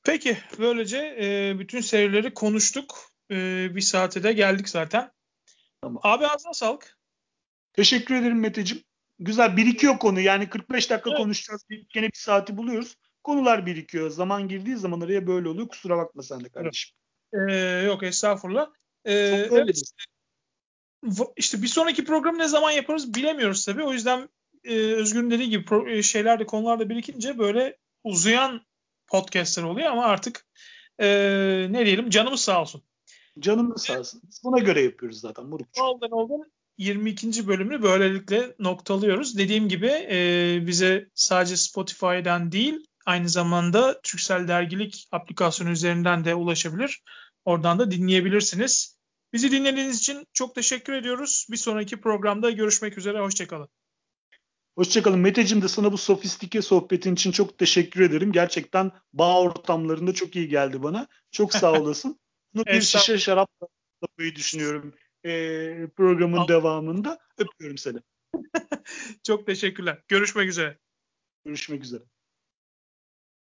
Peki böylece e, bütün serileri konuştuk. E, bir saate de geldik zaten. Tamam. Abi ağzına sağlık. Teşekkür ederim Meteciğim güzel birikiyor konu. Yani 45 dakika evet. konuşacağız. Gene bir saati buluyoruz. Konular birikiyor. Zaman girdiği zaman araya böyle oluyor. Kusura bakma sen de kardeşim. Ee, yok estağfurullah. Ee, evet. İşte bir sonraki programı ne zaman yaparız bilemiyoruz tabii. O yüzden e, Özgür'ün dediği gibi pro, e, şeylerde konularda birikince böyle uzayan podcastler oluyor ama artık e, ne diyelim canımız sağ olsun. Canımız sağ olsun. Buna göre yapıyoruz zaten. Murukçu. Oldan oldan 22. bölümünü böylelikle noktalıyoruz. Dediğim gibi e, bize sadece Spotify'dan değil aynı zamanda Türksel Dergilik aplikasyonu üzerinden de ulaşabilir. Oradan da dinleyebilirsiniz. Bizi dinlediğiniz için çok teşekkür ediyoruz. Bir sonraki programda görüşmek üzere. Hoşçakalın. Hoşçakalın. Meteciğim de sana bu sofistike sohbetin için çok teşekkür ederim. Gerçekten bağ ortamlarında çok iyi geldi bana. Çok sağ olasın. Bunu bir şişe şarap yapmayı düşünüyorum e, programın Al. devamında. Öpüyorum seni. Çok teşekkürler. Görüşmek üzere. Görüşmek üzere.